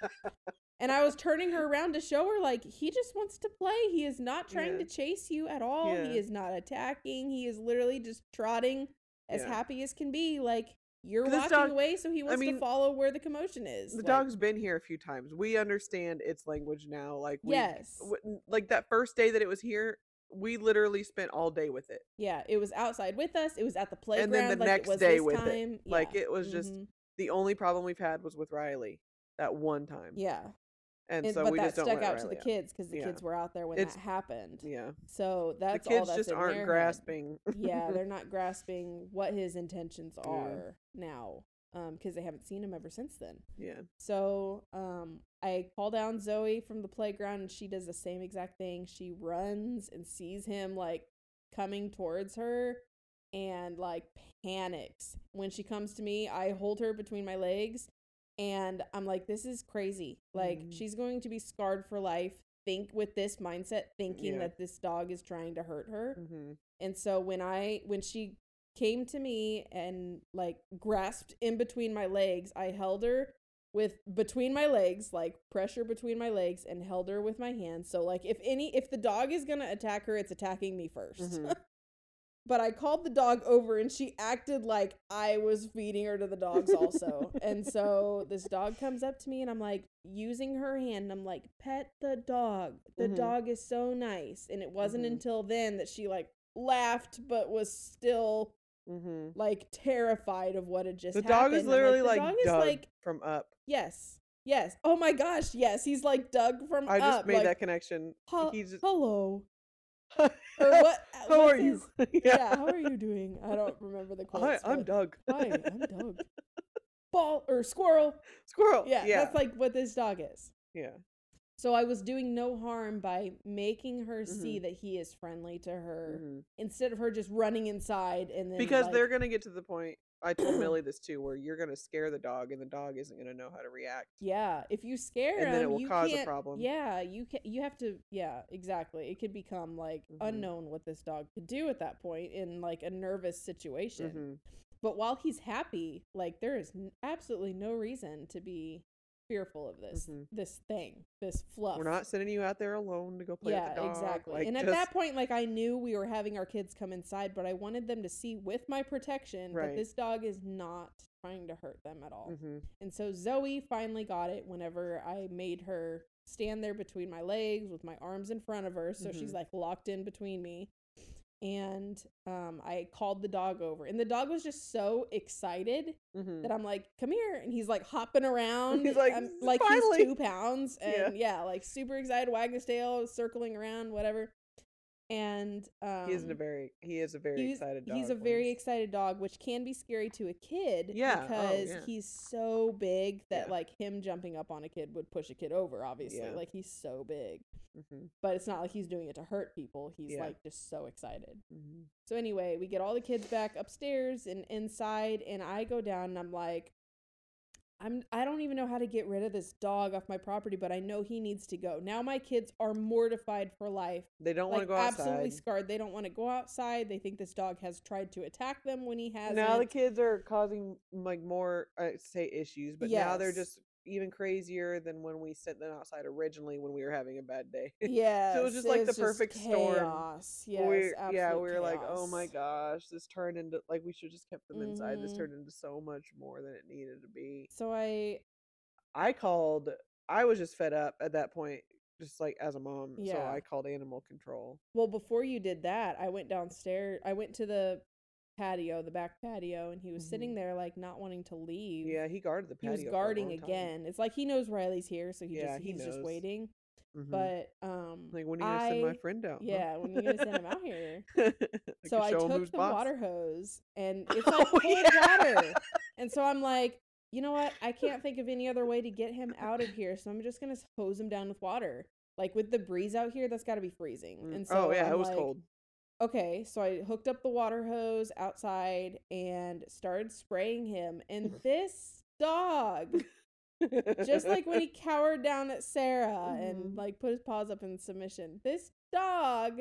And I was turning her around to show her, like, he just wants to play. He is not trying Yeah. to chase you at all. Yeah. He is not attacking. He is literally just trotting as Yeah. happy as can be. Like, you're walking dog- away, so he wants mean, to follow where the commotion is. The Like, dog's been here a few times. We understand its language now. Like we, Yes. w- like that first day that it was here, we literally spent all day with it. Yeah, it was outside with us. It was at the playground. And then the like next it was day with it. time. Like, it was just- mhm, The only problem we've had was with Riley that one time, yeah. And, And, so but we that just don't But that stuck out to the kids because the Yeah. kids were out there when It's- that happened. Yeah, So that's the that's all kids that's just aren't their head. grasping. yeah, they're not grasping what his intentions Yeah. are now, um, because they haven't seen him ever since then. yeah. So, um, I call down Zoe from the playground, and she does the same exact thing. She runs and sees him like coming towards her, and like panics. When she comes to me, I hold her between my legs, and I'm like, "This is crazy. Like, Mhm. she's going to be scarred for life." Think with this mindset, thinking Yeah. that this dog is trying to hurt her. hmm And so when I when she came to me and like grasped in between my legs, I held her with between my legs, like pressure between my legs and held her with my hands. So like if any if the dog is going to attack her, it's attacking me 1st Mhm. But I called the dog over and she acted like I was feeding her to the dogs also. and so this dog comes up to me and I'm like using her hand and I'm like pet the dog. The Mhm. dog is so nice. And it wasn't Mhm. until then that she like laughed but was still hmm like terrified of what had just The happened. The dog is literally the like, dog like from up. yes. Yes. Oh my gosh, yes. He's like Doug from I just made like, that connection. "Hel- He's just, hello. Or what uh, How what's are you? his- yeah. how are you doing? I don't remember the Hi. I'm Doug. Hi, I'm Doug. Ball or squirrel. Squirrel. Yeah, yeah, that's like what this dog is. yeah. So I was doing no harm by making her see Mhm. that he is friendly to her mhm. instead of her just running inside and then Because like- they're gonna get to the point. I told Millie this too, where you're gonna scare the dog, and the dog isn't gonna know how to react. yeah, if you scare him, And then it will you cause a problem. Yeah, you can you have to yeah, exactly. It could become like Mhm. unknown what this dog could do at that point in like a nervous situation. Mhm. But while he's happy, like there is absolutely no reason to be fearful of this Mhm. this thing, this fluff. We're not sending you out there alone to go play yeah, with the dog. exactly. Like, and at that point, like I knew we were having our kids come inside, but I wanted them to see with my protection that this dog is not trying to hurt them at all. Mhm. And so Zoe finally got it whenever I made her stand there between my legs with my arms in front of her. So she's Mhm. like locked in between me. And um, I called the dog over. And the dog was just so excited Mhm. that I'm like, come here. And he's like hopping around. He's like, I'm- like finally." he's two pounds. Yeah. And yeah. like super excited, wagging his tail, circling around, whatever. And um, he isn't a very he is a very excited dog. he's a very he's- excited dog, which can be scary to a kid. Yeah, oh, because yeah. he's so big that Yeah. like him jumping up on a kid would push a kid over. Obviously, Yeah. like he's so big, Mhm, but it's not like he's doing it to hurt people. He's like just so excited. mhm. So anyway, we get all the kids back upstairs and inside, and I go down and I'm like, I'm I don't even know how to get rid of this dog off my property, but I know he needs to go. Now my kids are mortified for life. They don't want to go outside. absolutely scarred. They don't want to go outside. They think this dog has tried to attack them when he hasn't. now the kids are causing like more uh, say issues, but now they're just even crazier than when we sent them outside originally when we were having a bad day. yeah, so it was just like the perfect storm. chaos. Yes, we're, yeah, we were like, oh my gosh, this turned into like we should just kept them inside. This Mhm. turned into so much more than it needed to be. So I I called. I was just fed up at that point, just like as a mom. Yeah. So I called animal control. Well, before you did that, I went downstairs. I went to the patio, the back patio, and he was sitting there like not wanting to leave. Mm-hmm. Yeah, he guarded the patio. he was guarding for a long time. again. It's like he knows Riley's here, so he Yeah, just he he's just waiting. Mhm. But um, like when are you gonna send my friend out? huh? yeah, when are you gonna send him out here? So I took the water hose, and it's Oh, like full yeah. water. And so I'm like, you know what? I can't think of any other way to get him out of here, so I'm just gonna hose him down with water. Like with the breeze out here, that's got to be freezing. Mm, And so oh yeah, I'm it was like, cold. Okay, so I hooked up the water hose outside and started spraying him, and this dog, just like when he cowered down at Sarah and Mhm. like put his paws up in submission, this dog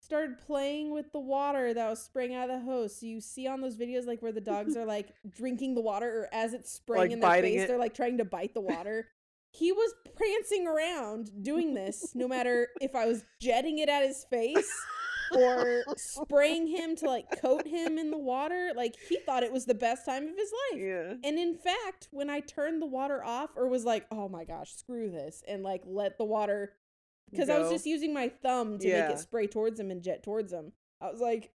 started playing with the water that was spraying out of the hose. So you see on those videos like where the dogs are like drinking the water or as it's spraying Like in their face, it. they're like trying to bite the water. he was prancing around doing this no matter if I was jetting it at his face or spraying him to like coat him in the water. Like he thought it was the best time of his life. yeah. And in fact, when I turned the water off or was like, oh my gosh, screw this, and like let the water, because I was just using my thumb to make it spray towards him and jet towards him, I was like,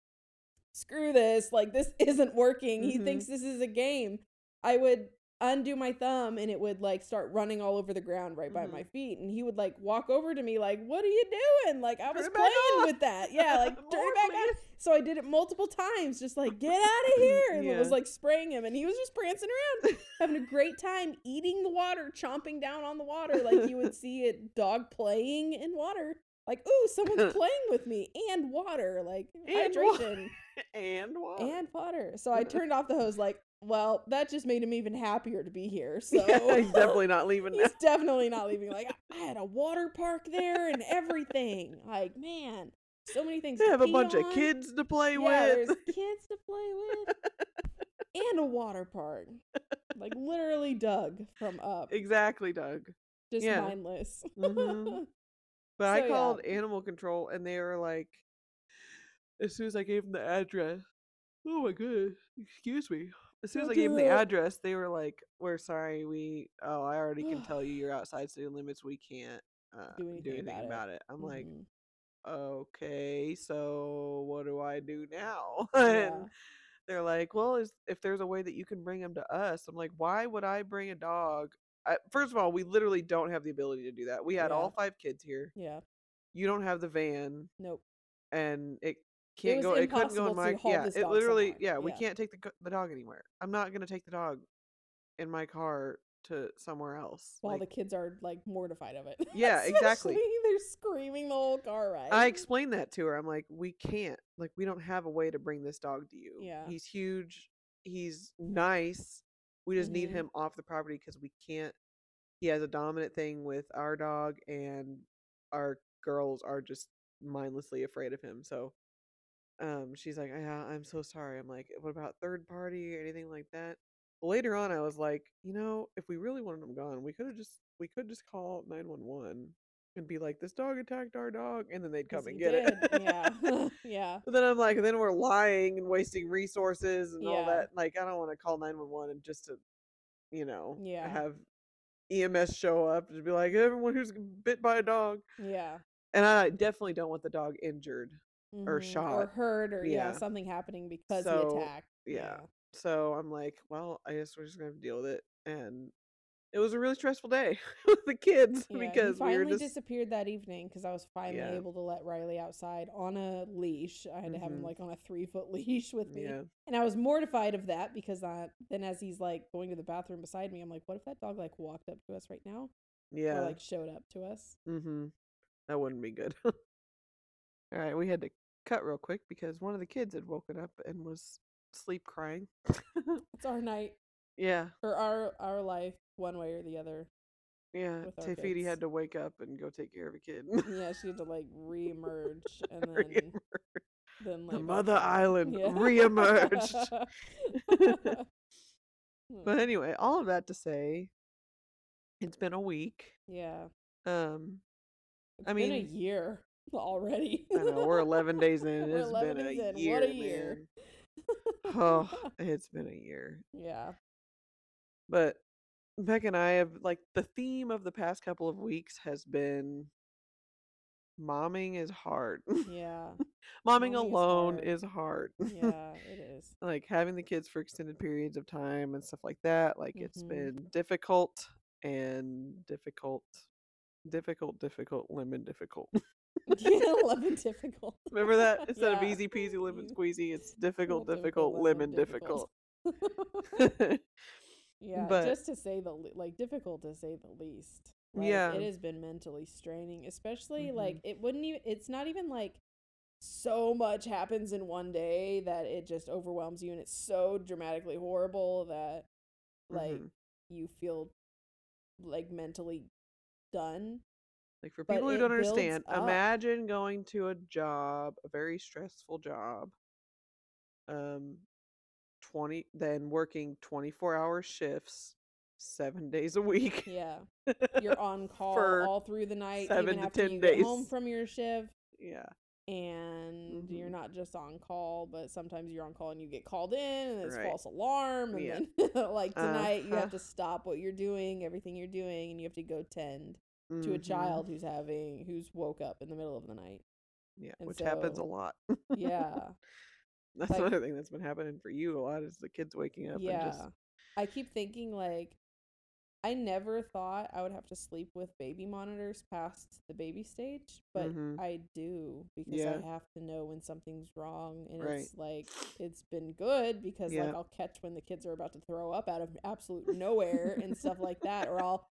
screw this, like this isn't working. He Mhm. thinks this is a game. I would undo my thumb and it would like start running all over the ground right by Mhm. my feet. And he would like walk over to me, like, what are you doing? Like, I was Turn it back playing on. with that. Yeah, like, turn it back on. So I did it multiple times, just like, get out of here. And it was like spraying him. And he was just prancing around, having a great time eating the water, chomping down on the water. Like you would see a dog playing in water. Like, ooh, someone's playing with me and water. Like, And wa- hydration and water and water. So I turned off the hose, like, well, that just made him even happier to be here. So yeah, he's definitely not leaving. He's definitely not leaving. Like I had a water park there and everything. Like man, so many things. They have a bunch of kids to play Yeah, with. there's kids to play with, and a water park. Like literally Doug from up, exactly, Doug. just yeah. mindless. Mhm. But So, I yeah. called animal control and they were like, as soon as I gave them the address, oh my goodness, excuse me. As soon as I gave them the address, they were like, "We're sorry, we oh, I already can tell you you're outside city limits. We can't uh, Do anything about it." about it." I'm like, Mhm. "Okay, so what do I do now?" Yeah. and they're like, "Well, is if there's a way that you can bring them to us?" I'm like, "Why would I bring a dog?" I, first of all, we literally don't have the ability to do that. We had Yeah. all five kids here yeah, you don't have the van nope. and it can't was go it couldn't go in my yeah it literally somewhere. yeah we Yeah. can't take the the dog anywhere i'm not going to take the dog in my car to somewhere else While like, the kids are like mortified of it. Yeah, exactly. They're screaming the whole car ride. i explained that to her i'm like we can't like we don't have a way to bring this dog to you Yeah. he's huge he's nice we just need Mhm. him off the property because we can't he has a dominant thing with our dog and our girls are just mindlessly afraid of him so um she's like yeah i'm so sorry. I'm like what about third party? or anything like that. Later on i was like you know if we really wanted him gone we could have just we could just call 911 and be like this dog attacked our dog and then they'd come and get it. yeah, yeah. but then i'm like then we're lying and wasting resources and all that like i don't want to call 911 and just to you know Yeah. have ems show up and be like everyone who's bit by a dog. Yeah. and i definitely don't want the dog injured Mhm. Or shot or hurt or yeah. Yeah. something happening because So, he attacked. yeah. so i'm like well i guess we're just gonna have to deal with it and it was a really stressful day with the kids Yeah, because he we were finally just disappeared that evening because I was finally Yeah. able to let Riley outside on a leash. I had to have him Mhm. like on a three foot leash with me, yeah and I was mortified of that because uh, then as he's like going to the bathroom beside me, I'm like, what if that dog like walked up to us right now yeah or like showed up to us? mm-hmm that wouldn't be good all right we had to cut real quick because one of the kids had woken up and was sleep crying It's our night yeah or our our life, one way or the other. yeah with our Te Fiti kids. had to wake up and go take care of a kid Yeah, she had to like reemerge and then Reemerge. then the lay back mother island Yeah. reemerged Hmm. but anyway all of that to say it's been a week yeah, um it's I been a year already. I know we're 11 days in. We're 11 been a in. year. What a year. Oh, it's been a year. yeah, But Beck and I have like the theme of the past couple of weeks has been momming is hard. yeah, momming Momming is alone hard. is hard. yeah. It is. like having the kids for extended periods of time and stuff like that. Like it's Mhm. been difficult and difficult, difficult, difficult, lemon difficult. yeah, lemon difficult. Remember that? Instead of easy peasy lemon You- squeezy, it's difficult, Difficult, difficult, lemon difficult. yeah, But- just to say the le- like difficult to say the least. Like, Yeah. it has been mentally straining, especially Mhm. like it wouldn't even. It's not even like so much happens in one day that it just overwhelms you, and it's so dramatically horrible that like Mhm. you feel like mentally done. Like for But people who don't understand, imagine going to a job, a very stressful job, um, twenty, then working twenty four hour shifts, seven days a week. Yeah, you're on call all through the night, seven even to after 10 you get home from your shift. yeah, and you're Mhm. not just on call, but sometimes you're on call and you get called in and it's Right. false alarm and Yeah. then like tonight you Uh-huh. have to stop what you're doing, everything you're doing, and you have to go tend to a Mhm. child who's having who's woke up in the middle of the night. Yeah, and which happens a lot. Yeah. That's like- another thing that's been happening for you a lot is the kids waking up yeah. and just I keep thinking like I never thought I would have to sleep with baby monitors past the baby stage, but Mhm. I do because Yeah. I have to know when something's wrong and Right. it's like it's been good because Yeah. like I'll catch when the kids are about to throw up out of absolute nowhere and stuff like that or I'll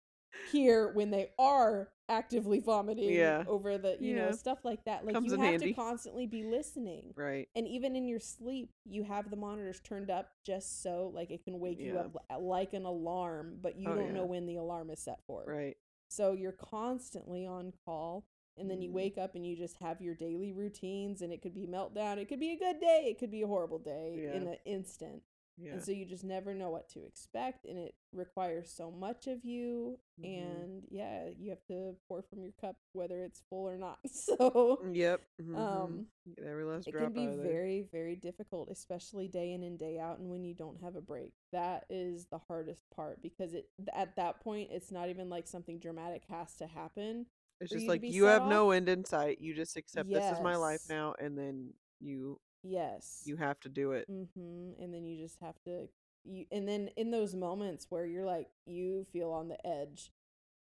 hear when they are actively vomiting Yeah. over the you know stuff like that like Comes you have handy. to constantly be listening right. and even in your sleep you have the monitors turned up just so like it can wake you up like an alarm but you Oh, don't yeah. know when the alarm is set for Right. so you're constantly on call and then you Mhm. wake up and you just have your daily routines and it could be meltdown it could be a good day it could be a horrible day in an instant Yeah. and so you just never know what to expect and it requires so much of you Mhm. and yeah you have to pour from your cup whether it's full or not so Yep. mhm. um every last it drop can be out of there. very very difficult especially day in and day out and when you don't have a break that is the hardest part because it at that point it's not even like something dramatic has to happen It's just like you have no end in sight. You just accept this is my life now, and then you yes you have to do it. Mm-hmm. and then you just have to you and then in those moments where you're like you feel on the edge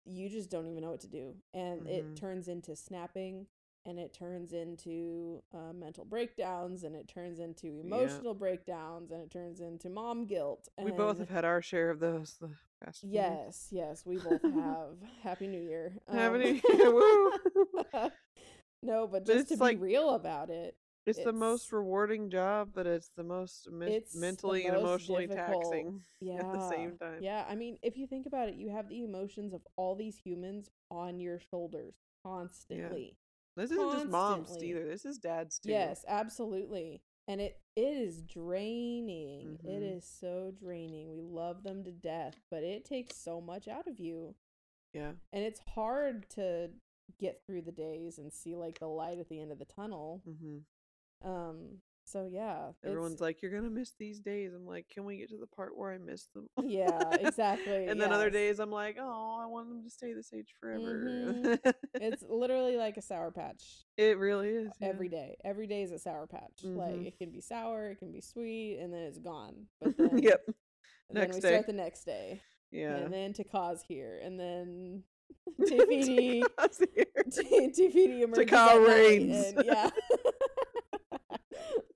you just don't even know what to do and Mhm. it turns into snapping and it turns into uh, mental breakdowns and it turns into emotional breakdowns and it turns into mom guilt and We both have had our share of those the past. few yes yes we both have happy new year Happy Um, New Year, woo! no but But just to it's be like- real about it It's, the most rewarding job, but it's the most men- It's the mentally and emotionally difficult. taxing yeah at the same time. Yeah, I mean, if you think about it, you have the emotions of all these humans on your shoulders constantly. Yeah. This isn't just mom's either. This is dad's too. Yes, absolutely. And it it is draining. It Mhm. is so draining. We love them to death, but it takes so much out of you. Yeah. And it's hard to get through the days and see like the light at the end of the tunnel. hmm Um so yeah, Everyone's like, "You're gonna miss these days." I'm like, "Can we get to the part where I miss them?" Yeah, exactly, and then other days, I'm like, "Oh, I want them to stay this age forever." Mhm. it's literally like a sour patch. it really is yeah. every day. Every day is a sour patch. Like Mhm. it can be sour, it can be sweet, and then it's gone. But then, yep. and then Next we day. start the next day. Yeah. and then to cause here, and then Tiffany Te Kā's here. T- Tiffany emerges Taka at night, reigns. and yeah.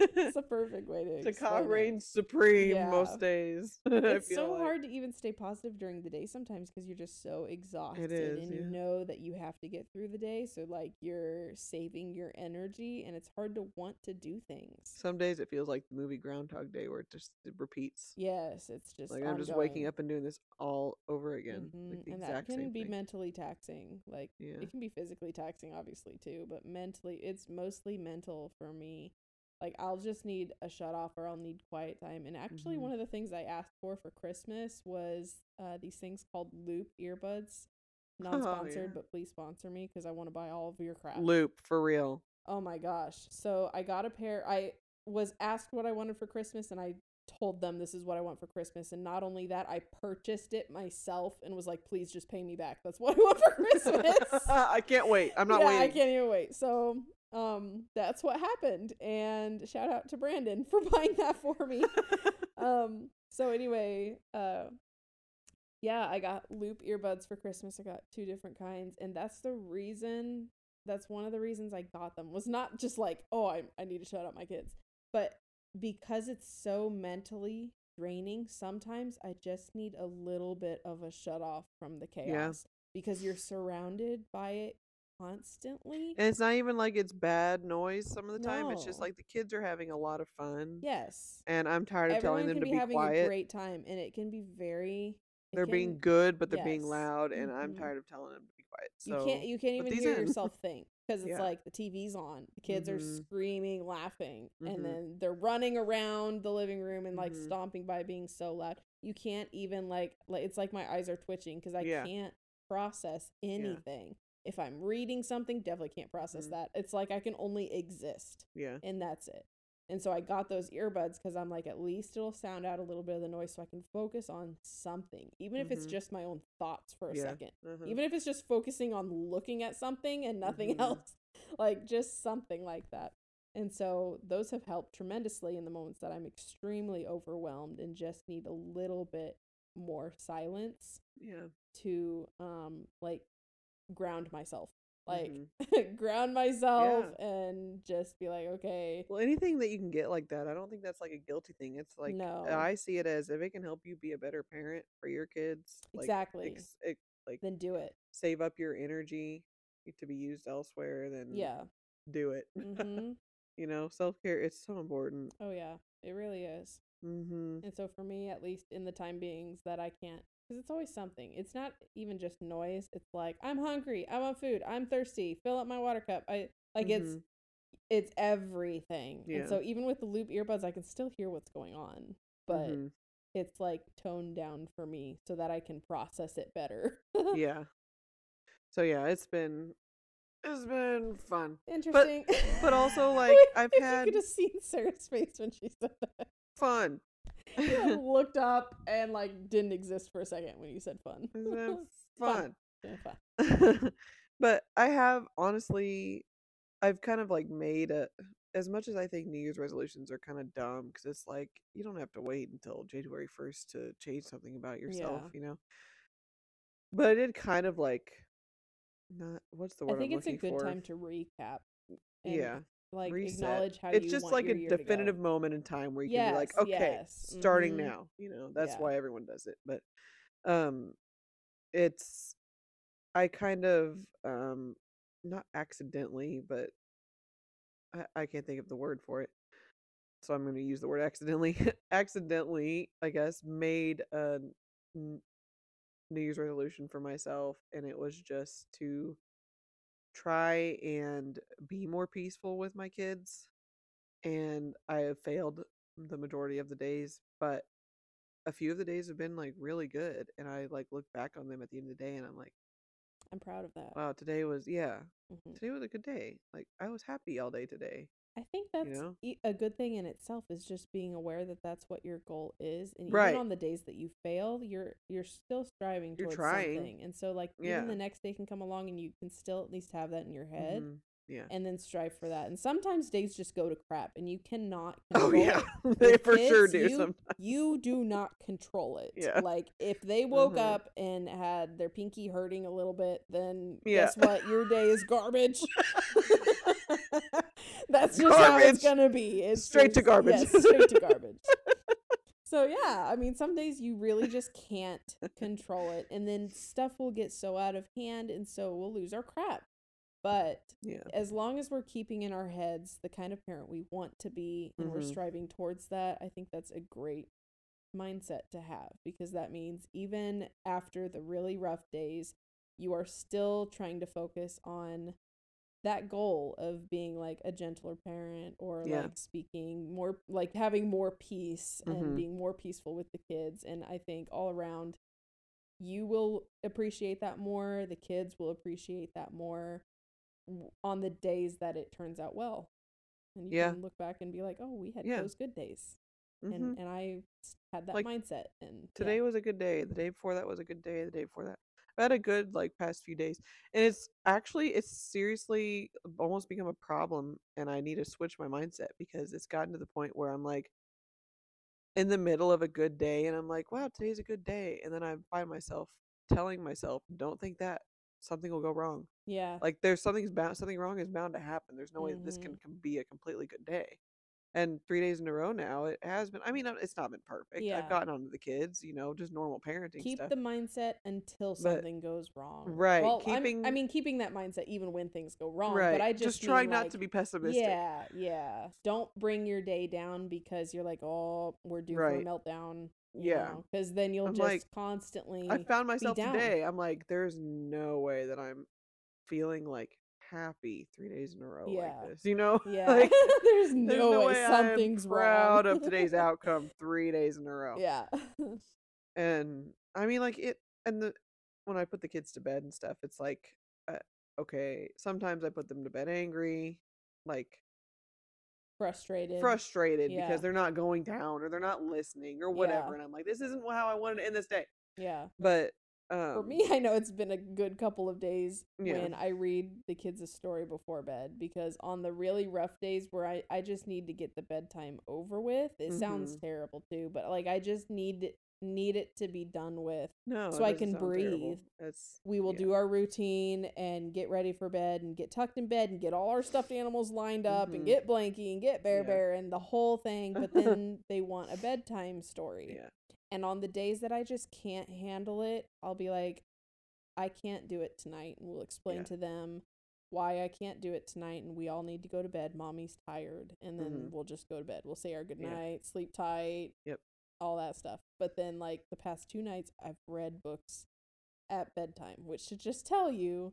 it's a perfect way to Te Kā explain it. reigns supreme Yeah. most days. It's so like. hard to even stay positive during the day sometimes because you're just so exhausted is, and you know that you have to get through the day. So like you're saving your energy and it's hard to want to do things. Some days it feels like the movie Groundhog Day where it just it repeats. Yes, it's just like I'm just waking up and doing this all over again. Like Mhm, the and that can be thing. mentally taxing. Like Yeah. it can be physically taxing, obviously too, but mentally, it's mostly mental for me. Like I'll just need a shut off, or I'll need quiet time. And actually, Mhm. one of the things I asked for for Christmas was uh, these things called Loop earbuds. Non-sponsored, yeah. but please sponsor me because I want to buy all of your crap. Loop for real. Oh my gosh. So I got a pair. I was asked what I wanted for Christmas and I told them this is what I want for Christmas. And not only that, I purchased it myself and was like, please just pay me back. That's what I want for Christmas. I can't wait. I'm not yeah, waiting. I can't even wait. So um that's what happened. And shout out to Brandon for buying that for me. um so anyway, uh yeah, I got loop earbuds for Christmas. I got two different kinds, and that's the reason. That's one of the reasons I got them. Was not just like, oh, I I need to shut up my kids, but because it's so mentally draining. Sometimes I just need a little bit of a shut off from the chaos because you're surrounded by it constantly. And it's not even like it's bad noise some of the time. It's just like the kids are having a lot of fun. yes, And I'm tired of everyone telling them can to be, be having a great time, and it can be very. They're being good, but they're being loud, and I'm Mhm. tired of telling them to be quiet. So, you can't you can't even hear in. yourself think because it's Yeah. like the TV's on, the kids are Mhm. screaming, laughing, Mhm. and then they're running around the living room and like Mhm. stomping by being so loud. You can't even like like it's like my eyes are twitching because I Yeah. can't process anything. If I'm reading something, definitely can't process Mhm. that. It's like I can only exist yeah. and that's it. And so I got those earbuds because I'm like, at least it'll sound out a little bit of the noise so I can focus on something, even if it's Mhm. just my own thoughts for a Yeah. second. Uh-huh. Even if it's just focusing on looking at something and nothing Mhm. else, like just something like that. And so those have helped tremendously in the moments that I'm extremely overwhelmed and just need a little bit more silence yeah. to um like ground myself. Like Mhm. ground myself and just be like, okay, Well, anything that you can get like that, I don't think that's like a guilty thing. It's like No. I see it as if it can help you be a better parent for your kids. Like, Exactly. ex- ex- like then do it. save up your energy to be used elsewhere. Then Yeah. do it. hmm you know, self care. It's so important. Oh yeah, it really is. Mm-hmm. And so for me, at least in the time beings that I can't, because it's always something. It's not even just noise. It's like I'm hungry, I want food, I'm thirsty. Fill up my water cup. I like it's Mhm. it's everything. Yeah. And so even with the loop earbuds, I can still hear what's going on, but Mhm. it's like toned down for me so that I can process it better. yeah. So yeah, it's been it's been fun. Interesting. but also, like, I've had- you could have seen Sarah's face when she said that. Fun. Looked up and like didn't exist for a second when you said fun. Fun. fun? But I have honestly, I've kind of like made a. As much as I think New Year's resolutions are kind of dumb because it's like you don't have to wait until January first to change something about yourself, Yeah. you know. But I did kind of like, not what's the word I think I'm it's a good for? time to recap. yeah, Like reset. acknowledge how it's just like a definitive moment in time where you can be like, okay, yes, starting mhm. now. You know, that's Yeah. why everyone does it. But um it's I kind of um not accidentally, but I, I can't think of the word for it. So I'm going to use the word accidentally. accidentally, I guess, made a n- New Year's resolution for myself, and it was just to try and be more peaceful with my kids. And I have failed the majority of the days, but a few of the days have been like really good. And I like look back on them at the end of the day and I'm like, I'm proud of that. wow, today was, yeah, Mhm. today was a good day. Like I was happy all day today. I think that's know? e- a good thing in itself is just being aware that that's what your goal is, and Right. even on the days that you fail, you're you're still striving You're towards trying. something. And so, like, Yeah. even the next day can come along, and you can still at least have that in your head. Mhm. Yeah. and then strive for that. And sometimes days just go to crap and you cannot Oh yeah, they for sure do you, sometimes. You do not control it. Yeah. Like if they woke Mhm. up and had their pinky hurting a little bit, then Yeah. guess what? Your day is garbage. That's just how it's gonna be. It's Straight to garbage. yes, straight to garbage. So yeah, I mean, some days you really just can't control it, and then stuff will get so out of hand, and so we'll lose our crap. But Yeah. as long as we're keeping in our heads the kind of parent we want to be, and we're Mhm. striving towards that, I think that's a great mindset to have because that means even after the really rough days, you are still trying to focus on that goal of being like a gentler parent or Yeah. like speaking more like having more peace and Mhm. being more peaceful with the kids and i think all around you will appreciate that more the kids will appreciate that more on the days that it turns out well and you Yeah. can look back and be like oh we had Yeah. those good days Mhm. and and i had that Like, mindset and. Today was a good day. The day before that was a good day. The day before that. I had a good like past few days. And it's actually it's seriously almost become a problem and I need to switch my mindset because it's gotten to the point where I'm like in the middle of a good day and I'm like, wow, today's a good day. And then I find myself telling myself, don't think that. Something will go wrong. yeah Like there's something's bound something wrong is bound to happen. There's no way that this Mhm. can, can be a completely good day. And three days in a row now, it has been. I mean, it's not been perfect. Yeah. I've gotten onto the kids, you know, just normal parenting keep stuff. the mindset until But- something goes wrong Right, well I'm- i mean keeping that mindset even when things go wrong right. but i just, try mean, not like, to be pessimistic. Yeah, yeah. Don't bring your day down because you're like, oh, we're due Right. for a meltdown. Yeah. Because then you'll I'm just like- constantly. I found myself today. I'm like, there's no way that I'm feeling like happy three days in a row Yeah. like this. You know? yeah. like, There's there's no, way, I'm something's proud wrong. of today's outcome three days in a row. yeah. and I mean, like it, and the when I put the kids to bed and stuff, it's like, uh, okay, sometimes I put them to bed angry, like Frustrated. frustrated Yeah. because they're not going down or they're not listening or whatever, Yeah. and I'm like, this isn't how I wanted to end this day. Yeah. But um, For me, I know it's been a good couple of days Yeah. when I read the kids a story before bed because on the really rough days where I, I just need to get the bedtime over with, it sounds Mhm. terrible too, but like I just need need it to be done with. no, so I can breathe. We will yeah. do our routine and get ready for bed and get tucked in bed and get all our stuffed animals lined up Mhm. and get Blanky and get Bear Yeah. Bear and the whole thing. But then they want a bedtime story. yeah, And on the days that I just can't handle it, I'll be like, I can't do it tonight. And we'll explain Yeah. to them why I can't do it tonight. And we all need to go to bed. Mommy's tired. And then Mhm. we'll just go to bed. We'll say our good Yeah. night, sleep tight, Yep. all that stuff. But then, like, the past two nights, I've read books at bedtime, which should just tell you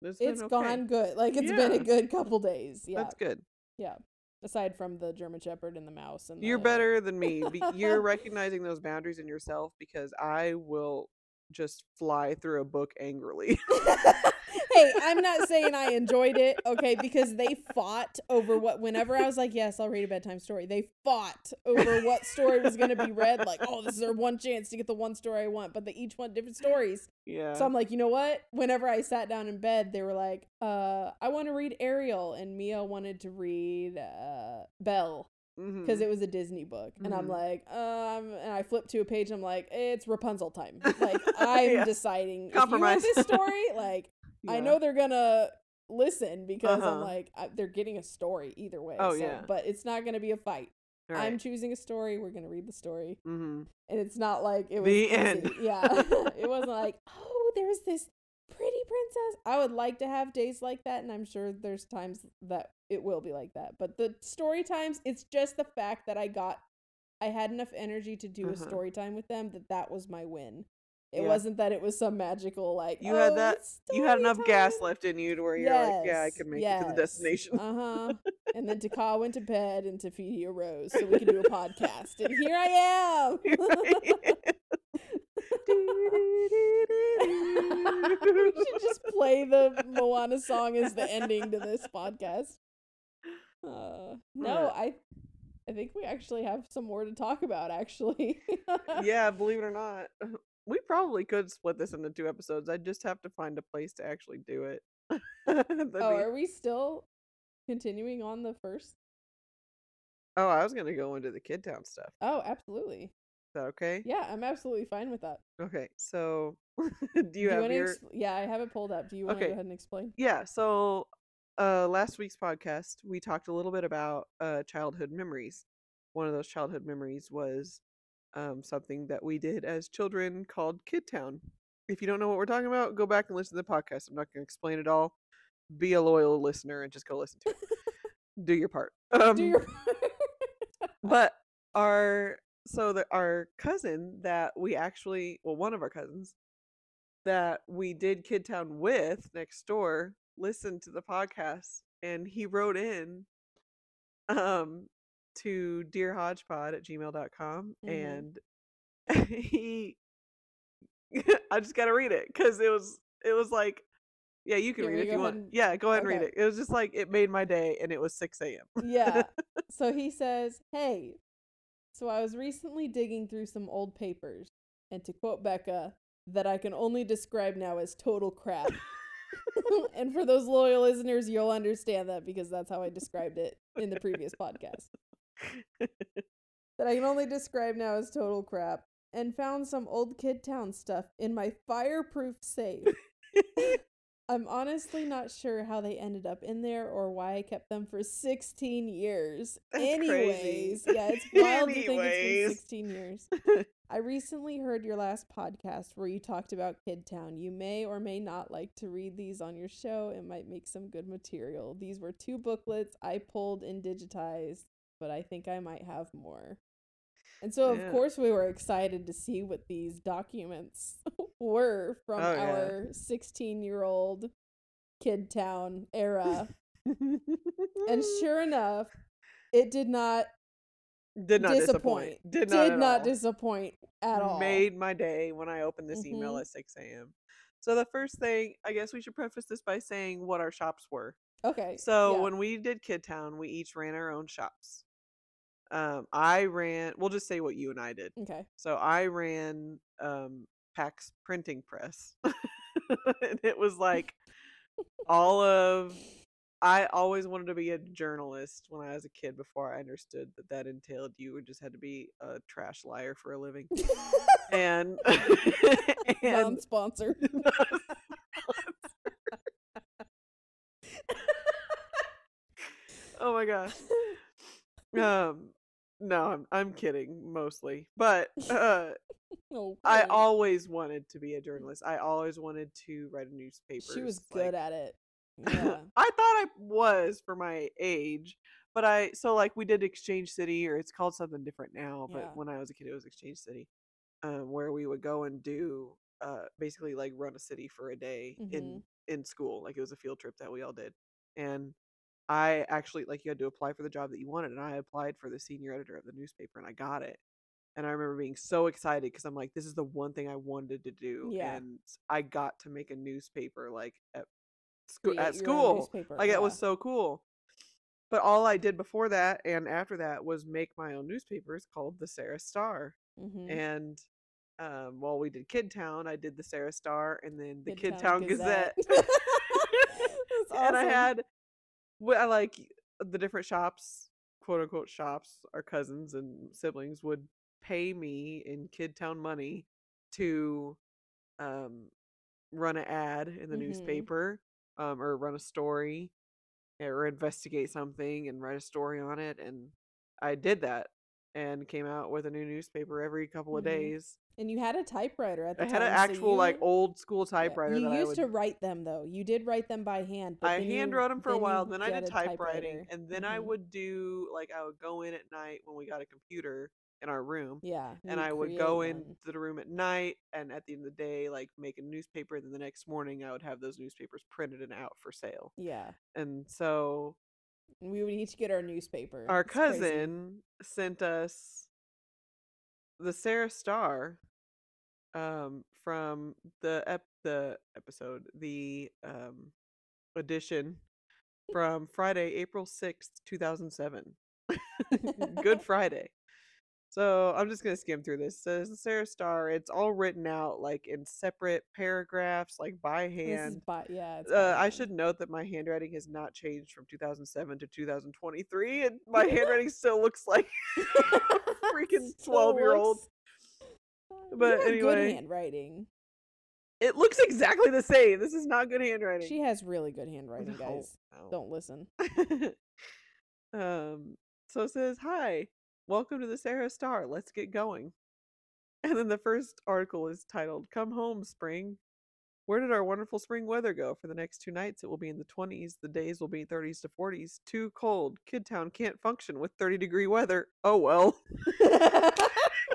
It's it's okay. gone good. Like, it's been a good couple days. Yeah. That's good. Yeah. Aside from the German Shepherd and the mouse. and You're better than me. be- You're recognizing those boundaries in yourself because I will just fly through a book angrily. hey, I'm not saying I enjoyed it, okay, because they fought over what whenever I was like, yes, I'll read a bedtime story. They fought over what story was going to be read like, oh, this is our one chance to get the one story I want, but they each want different stories. yeah. So I'm like, you know what? Whenever I sat down in bed, they were like, uh, I want to read Ariel and Mia wanted to read uh Belle because it was a Disney book. And I'm Mhm. like, um, and I flipped to a page. And I'm like, it's Rapunzel time. Like I'm Yeah. deciding if you Compromise. want this story. Like I know they're gonna listen because I'm Uh-huh. like I, they're getting a story either way. Oh, so- yeah. but it's not gonna be a fight. Right. I'm choosing a story. We're gonna read the story, mm-hmm. and it's not like it was The easy. end. Yeah, it wasn't like oh, there's this pretty princess. I would like to have days like that, and I'm sure there's times that it will be like that. But the story times, it's just the fact that I got, I had enough energy to do a Uh-huh. story time with them that that was my win. It Yeah. wasn't that it was some magical like You had "Oh, that- You had enough gas left in you to where you're like, yeah, I can make it to the destination. Uh huh. and then Te Kā went to bed, and Te Fiti arose so we could do a podcast. And here I am. we should just play the Moana song as the ending to this podcast. Uh, no, I, I think we actually have some more to talk about. Actually, yeah, believe it or not, we probably could split this into two episodes. I just have to find a place to actually do it. Oh, be- are we still continuing on the first? oh, I was gonna go into the Kid Town stuff. Oh, absolutely. Is that okay? Yeah, I'm absolutely fine with that. Okay, so do you have wanna your? expl- yeah, I have it pulled up. Do you want to Okay. go ahead and explain? Yeah, so uh last week's podcast we talked a little bit about uh childhood memories. One of those childhood memories was um something that we did as children called Kid Town. If you don't know what we're talking about, go back and listen to the podcast. I'm not going to explain it all. Be a loyal listener and just go listen to it. Do your part. Um, Do your but our so the, our cousin that we actually well one of our cousins that we did kid town with next door listened to the podcast and he wrote in um to dearhodgepod at gmail.com Mhm. and he i just gotta read it because it was it was like yeah you can You read it if you want and- yeah go ahead and read it it was just like it made my day and it was 6 a.m yeah. So he says, Hey, so I was recently digging through some old papers, and to quote Becca, that I can only describe now as total crap. and for those loyal listeners, you'll understand that because that's how I described it in the previous podcast. That I can only describe now as total crap. And found some old Kid Town stuff in my fireproof safe. I'm honestly not sure how they ended up in there or why I kept them for 16 years. That's Anyways, crazy. yeah, it's wild to think it's been 16 years. I recently heard your last podcast where you talked about Kid Town. You may or may not like to read these on your show. It might make some good material. These were two booklets I pulled and digitized, but I think I might have more. And so, of Yeah. course, we were excited to see what these documents were from Oh, our 16 year old Kid Town era. and sure enough, it did not did not disappoint. disappoint. Did not, at all. disappoint at all. Made my day when I opened this email Mhm. at 6 a.m. So the first thing, I guess we should preface this by saying what our shops were. Okay. So yeah. when we did Kid Town, we each ran our own shops. Um, I ran. We'll just say what you and I did. Okay. So I ran um, Pax Printing Press, and it was like all of. I always wanted to be a journalist when I was a kid. Before I understood that that entailed you just had to be a trash liar for a living, and and Non-sponsored. oh my gosh. Um, no, I'm I'm kidding mostly, but uh, oh, I always wanted to be a journalist. I always wanted to write a newspaper. She was good at it. Yeah. I thought I was for my age, but I so like we did Exchange City, or it's called something different now. But Yeah. when I was a kid, it was Exchange City, um, where we would go and do uh basically like run a city for a day in Mhm. in school. Like it was a field trip that we all did, and I actually like you had to apply for the job that you wanted, and I applied for the senior editor of the newspaper, and I got it. And I remember being so excited because I'm like, this is the one thing I wanted to do, Yeah. and I got to make a newspaper like at school Create at school. Like it was so cool. But all I did before that and after that was make my own newspapers called the Sarah Star. Mhm. And um, while we did Kid Town, I did the Sarah Star and then the Kid, Kid Town, Town Gazette. Gazette. And I had, I like the different shops, quote unquote shops, our cousins and siblings would pay me in Kid Town money to um, run an ad in the Mhm. newspaper um, or run a story or investigate something and write a story on it. And I did that and came out with a new newspaper every couple of Mhm. days. And you had a typewriter at the I time. had an so actual like old school yeah, typewriter You that I used would to write them though. You did write them by hand. I hand you- wrote them for a while. Then I did typewriting, and then I Mhm. would do like I would go in at night when we got a computer in our room, Yeah. and I would go one. into the room at night, and at the end of the day, like make a newspaper. And then the next morning, I would have those newspapers printed and out for sale. Yeah. And so we would each get our newspaper. our It's crazy. cousin sent us the Sarah Star um from the ep- the episode the um edition from Friday April 6th 2007 Good Friday So I'm just gonna skim through this. The Sarah Star. It's all written out like in separate paragraphs, like by hand. by yeah. It's Uh, by I should note that my handwriting has not changed from 2007 to 2023, and my handwriting still looks like freaking 12 year old. You But anyway. good handwriting. It looks exactly the same. This is not good handwriting. She has really good handwriting, No, guys. no. Don't listen. um, so it says, Hi, welcome to the Sarah Star. Let's get going. And then the first article is titled, Come Home, Spring. Where did our wonderful spring weather go? For the next two nights, it will be in the 20s. The days will be 30s to 40s. Too cold. Kidtown can't function with 30 degree weather. Oh well. oh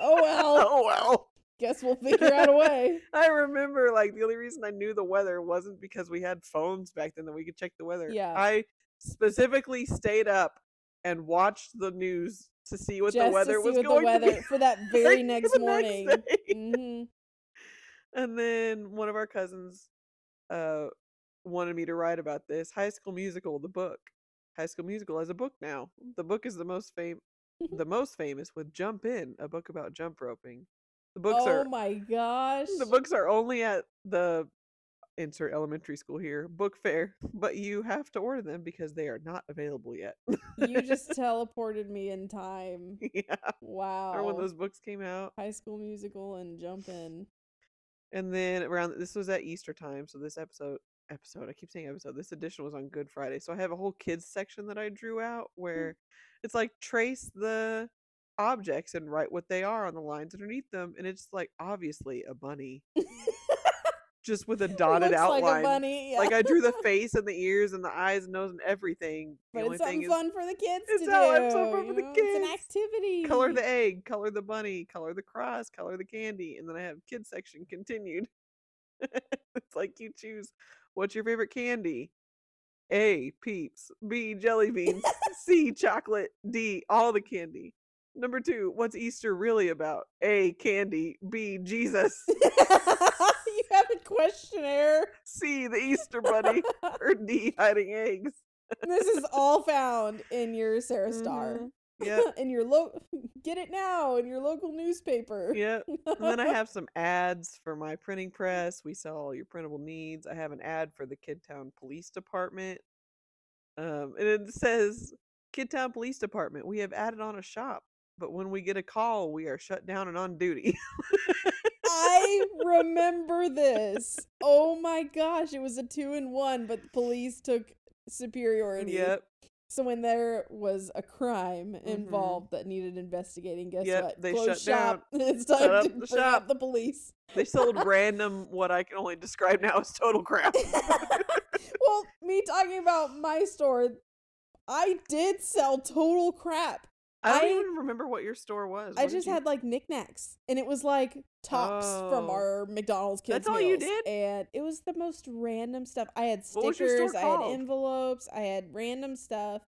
well. Oh well. Guess we'll figure out a way. I remember like the only reason I knew the weather wasn't because we had phones back then that we could check the weather. Yeah. I specifically stayed up and watched the news to see what Just the weather to see was going the to be for that very next morning. day. hmm and then one of our cousins uh wanted me to write about this High School Musical, the book. High School Musical has a book now. The book is the most fam- the most famous with Jump In, a book about jump roping. The books Oh are my gosh. the books are only at the insert elementary school here book fair but you have to order them because they are not available yet you just teleported me in time. yeah Wow. or when those books came out High School Musical and Jump In. and then around this was at easter time so this episode episode i keep saying episode this edition was on good friday so i have a whole kids section that i drew out hmm. where it's like trace the objects and write what they are on the lines underneath them and it's like obviously a bunny just with a dotted outline Like bunny. Like. I drew the face and the ears and the eyes and nose and everything. The But only it's thing something is fun for the kids it's to do. it's so fun for the kids. It's an activity. color the egg, color the bunny, color the cross, color the candy, and then I have kids section continued. it's like you choose what's your favorite candy? A peeps, B jelly beans, C chocolate, D all the candy. Number two, what's Easter really about? A candy, B Jesus, you have a questionnaire. C the Easter bunny, or D hiding eggs. this is all found in your Sarah Star. Mhm. Yep. in your lo get it now in your local newspaper. Yep. And then I have some ads for my printing press. We sell all your printable needs. I have an ad for the Kidtown Police Department. Um, and it says Kidtown Police Department. We have added on a shop, but when we get a call, we are shut down and on duty. I remember this. Oh my gosh, it was a two in one, but the police took superiority. yep. So when there was a crime Mhm. involved that needed investigating, guess Yep, what? they Close shut shop. it's Shut time up to the bring shop. out the police. They sold random what I can only describe now as total crap. well, me talking about my store, I did sell total crap. I don't I- even remember what your store was. I What did just you- had like knickknacks, and it was like tops from Oh. our McDonald's kids That's all you did? and it was the most random stuff. I had What was your store stickers, I had envelopes, I had random stuff.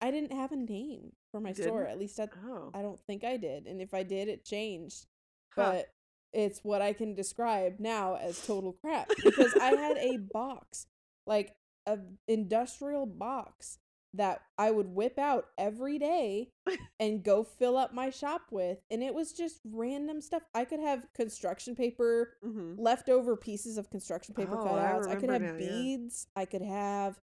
I didn't have a name for my store. At least I, Oh. I don't think I did, and if I did, it changed. Huh. But it's what I can describe now as total crap because I had a box, like a industrial box that I would whip out every day and go fill up my shop with. And it was just random stuff. I could have construction paper, Mhm. leftover pieces of construction paper Oh, I cutouts. I, could have now, yeah. beads. I could have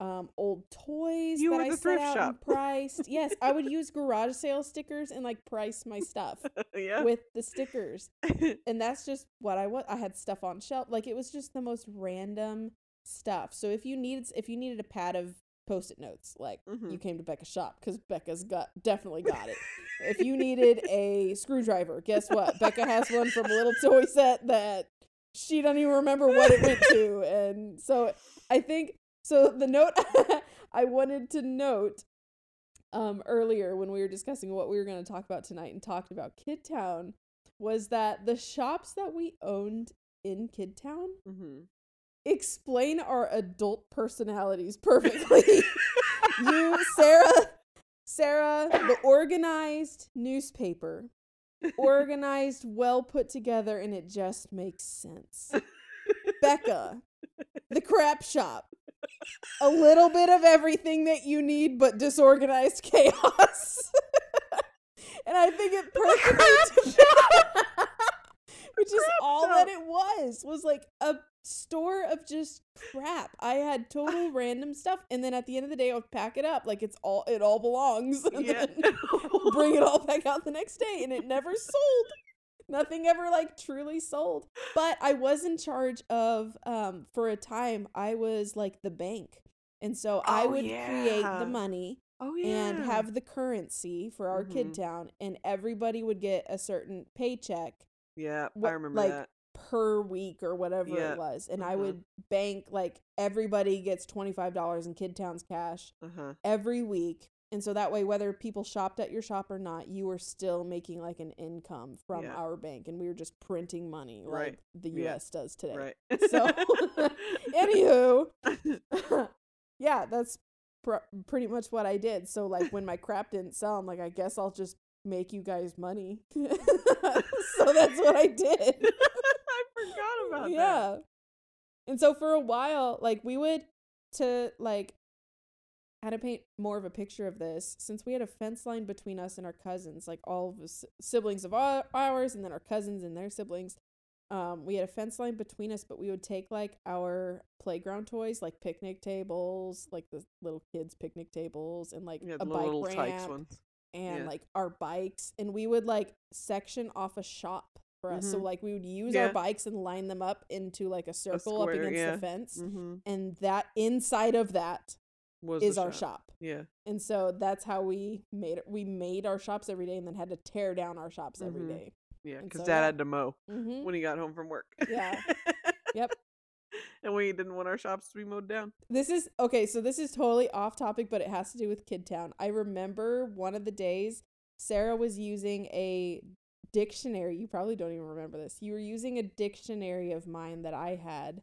um old toys You that were I set thrift out shop. and priced. yes, I would use garage sale stickers and like price my stuff yeah. with the stickers. And that's just what I was. I had stuff on shelf. Like it was just the most random stuff. So if you needed if you needed a pad of post-it notes, like Mhm. you came to Becca's shop because Becca's got definitely got it. if you needed a screwdriver, guess what? Becca has one from a little toy set that she doesn't even remember what it went to. And so I think so the note I wanted to note um earlier when we were discussing what we were going to talk about tonight and talked about kid town was that the shops that we owned in Kidtown Mhm. Explain our adult personalities perfectly. you, Sarah, Sarah, the organized newspaper, organized, well put together, and it just makes sense. Becca, the crap shop, a little bit of everything that you need, but disorganized chaos. and I think it perfectly which is all that it was was like a store of just crap. I had total random stuff, and then at the end of the day, I would pack it up like it's all it all belongs, and Yeah. then bring it all back out the next day, and it never sold. Nothing ever like truly sold. But I was in charge of um for a time. I was like the bank, and so I Oh, would create the money Oh yeah. and have the currency for our kid Mhm. town, and everybody would get a certain paycheck Yeah, I remember like, that. per week or whatever Yeah, it was. And I uh-huh. would bank like everybody gets $25 in Kid Town's cash Uh huh. every week. And so that way, whether people shopped at your shop or not, you were still making like an income from Yeah. our bank. And we were just printing money like Right. the Yeah. US does today. Right. So, anywho, yeah, that's pr- pretty much what I did. So, like, when my crap didn't sell, I'm like, I guess I'll just make you guys money. so that's what I did. I forgot about that. yeah. And so for a while, like, we would to like how to paint more of a picture of this since we had a fence line between us and our cousins like all of us siblings of ours and then our cousins and their siblings um we had a fence line between us but we would take like our playground toys like picnic tables like the little kids picnic tables and like Yeah, a the bike little tykes ramp ones. And yeah. like our bikes and we would like section off a shop for us so Mhm. like we would use Yeah. our bikes and line them up into like a circle up square, against yeah. the fence Mm-hmm. and that inside of that Was is our shop Yeah. and so that's how we made it we made our shops every day and then had to tear down our shops every Mhm. day Yeah. Because so, Dad had to mow mm-hmm. when he got home from work. Yeah. Yep. And we didn't want our shops to be mowed down. This is okay, so this is totally off topic, but it has to do with Kid Town. I remember one of the days Sarah was using a dictionary. You probably don't even remember this. You were using a dictionary of mine that I had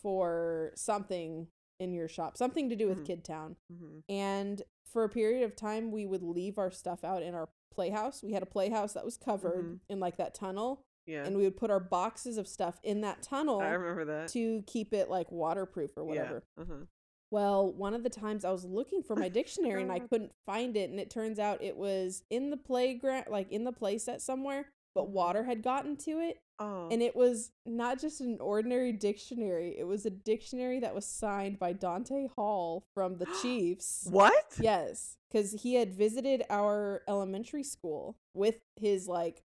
for something in your shop, something to do with Mhm. Kid Town. Mm-hmm. And for a period of time, we would leave our stuff out in our playhouse. We had a playhouse that was covered Mhm. in like that tunnel, Yeah. and we would put our boxes of stuff in that tunnel I remember that. to keep it like waterproof or whatever. Yeah. Uh-huh. Well, one of the times I was looking for my dictionary and I couldn't find it, and it turns out it was in the playground, like in the playset somewhere, but Mhm. water had gotten to it. Oh. And it was not just an ordinary dictionary, it was a dictionary that was signed by Dante Hall from the Chiefs. what? Yes, because he had visited our elementary school with his, like,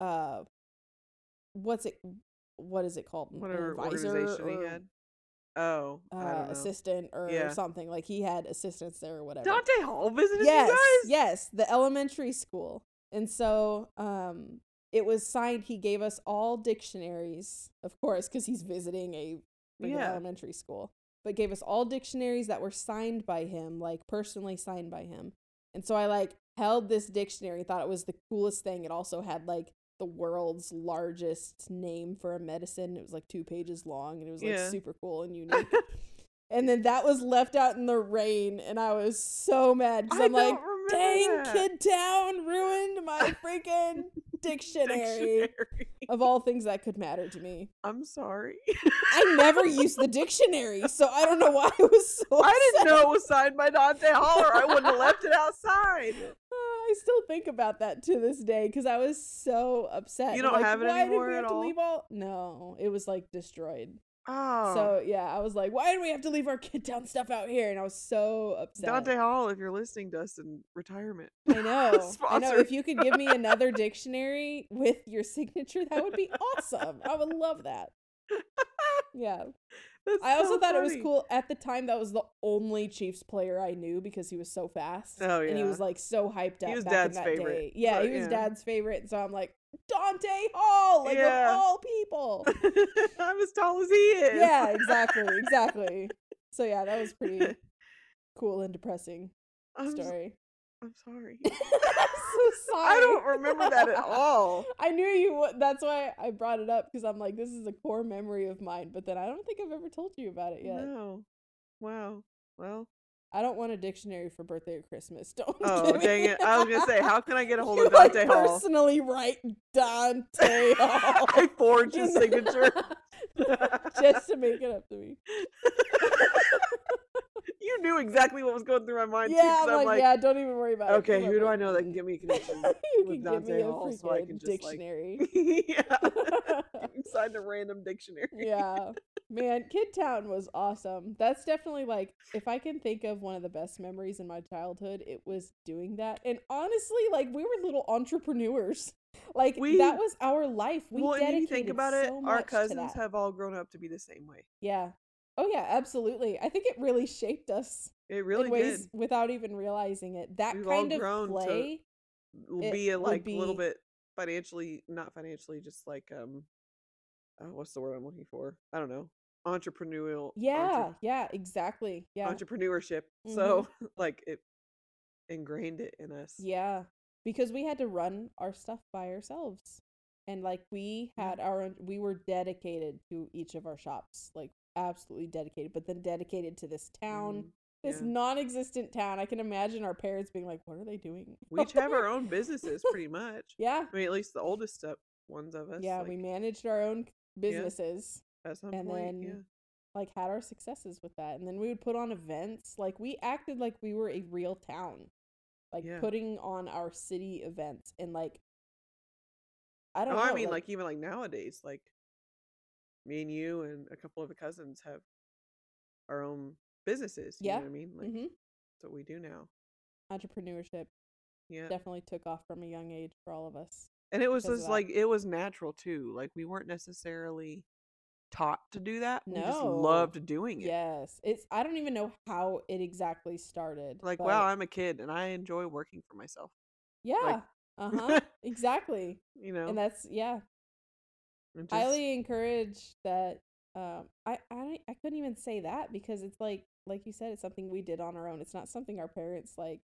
uh, what's it, what is it called? Whatever advisor organization he or, had. Oh, uh, assistant or Yeah. something. Like he had assistants there or whatever. Dante Hall visited yes, you guys. yes, the elementary school. And so um it was signed he gave us all dictionaries, of course, because he's visiting a Yeah. elementary school. But gave us all dictionaries that were signed by him, like personally signed by him. And so I like held this dictionary, thought it was the coolest thing. It also had like the world's largest name for a medicine. It was like two pages long and it was like Yeah. super cool and unique. and then that was left out in the rain and I was so mad because I'm like, dang, that. Kid Town ruined my freaking dictionary. Of all things that could matter to me. I'm sorry. I never used the dictionary, so I don't know why I was so I didn't know it was signed by Dante Hall, or I wouldn't have left it outside. I still think about that to this day because I was so upset. You don't like, have it why anymore did we at have to all? leave all? No, it was like destroyed. Oh, So yeah, I was like, why did we have to leave our Kid Town stuff out here? And I was so upset. Dante Hall, if you're listening to us in retirement, I know. I know. If you could give me another dictionary with your signature, that would be awesome. I would love that. Yeah. That's I also so thought it was cool. At the time, that was the only Chiefs player I knew because he was so fast. Oh, And he was like so hyped up. He was back Dad's in that favorite, Day. Yeah, so, he was yeah. dad's favorite. So I'm like, Dante Hall, like Yeah. of all people. I'm as tall as he is. yeah, exactly, exactly. So yeah, that was pretty cool and depressing I'm, story. I'm sorry. I'm so sorry. I don't remember that at all. I knew you would. That's why I brought it up because I'm like, this is a core memory of mine. But then I don't think I've ever told you about it yet. No. Wow. Well. I don't want a dictionary for birthday or Christmas. Don't. Oh dang it! I was gonna say, how can I get a hold You, of Dante like, Hall? Personally, write Dante Hall. I forged his signature. just to make it up to me. You knew exactly what was going through my mind too. yeah, 'cause I'm like, yeah, don't even worry about it. okay, who do. I know that can give me a connection? you with can give me a Hall so I can just, like- dictionary. yeah, sign a random dictionary. yeah. Man, Kid Town was awesome. That's definitely like if I can think of one of the best memories in my childhood, it was doing that. And honestly, like we were little entrepreneurs. Like We- that was our life. We well, and if you think about it, our cousins have all grown up to be the same way. Yeah. Oh yeah, absolutely. I think it really shaped us It really in ways did. without even realizing it. That We've kind of play. Will be a, like a little bit financially, not financially, just like um, uh, what's the word I'm looking for? I don't know. Entrepreneurial. Yeah, yeah, exactly. Yeah. entrepreneurship. Mhm. So like it ingrained it in us. Yeah, because we had to run our stuff by ourselves. And like we had our own, we were dedicated to each of our shops, like absolutely dedicated, but then dedicated to this town, Mm, this yeah. non existent town. I can imagine our parents being like, what are they doing? We each have our own businesses, pretty much. Yeah. I mean, at least the oldest step ones of us. Yeah. like, we managed our own businesses, at some and point. then yeah. like had our successes with that. And then we would put on events. Like we acted like we were a real town, like Yeah. putting on our city events and like, I don't Oh, know. I mean, like, even like nowadays, like me and you and a couple of the cousins have our own businesses. You Yeah. know what I mean? Like mm-hmm. that's what we do now. entrepreneurship Yeah. definitely took off from a young age for all of us. And it was just like it was natural too. Like we weren't necessarily taught to do that. No. We just loved doing it. Yes, it's I don't even know how it exactly started. Like, but wow, I'm a kid and I enjoy working for myself. yeah, uh huh, exactly, You know, and that's yeah. And just- Highly encourage that. Um, I I I couldn't even say that because it's like like you said, it's something we did on our own. It's not something our parents like.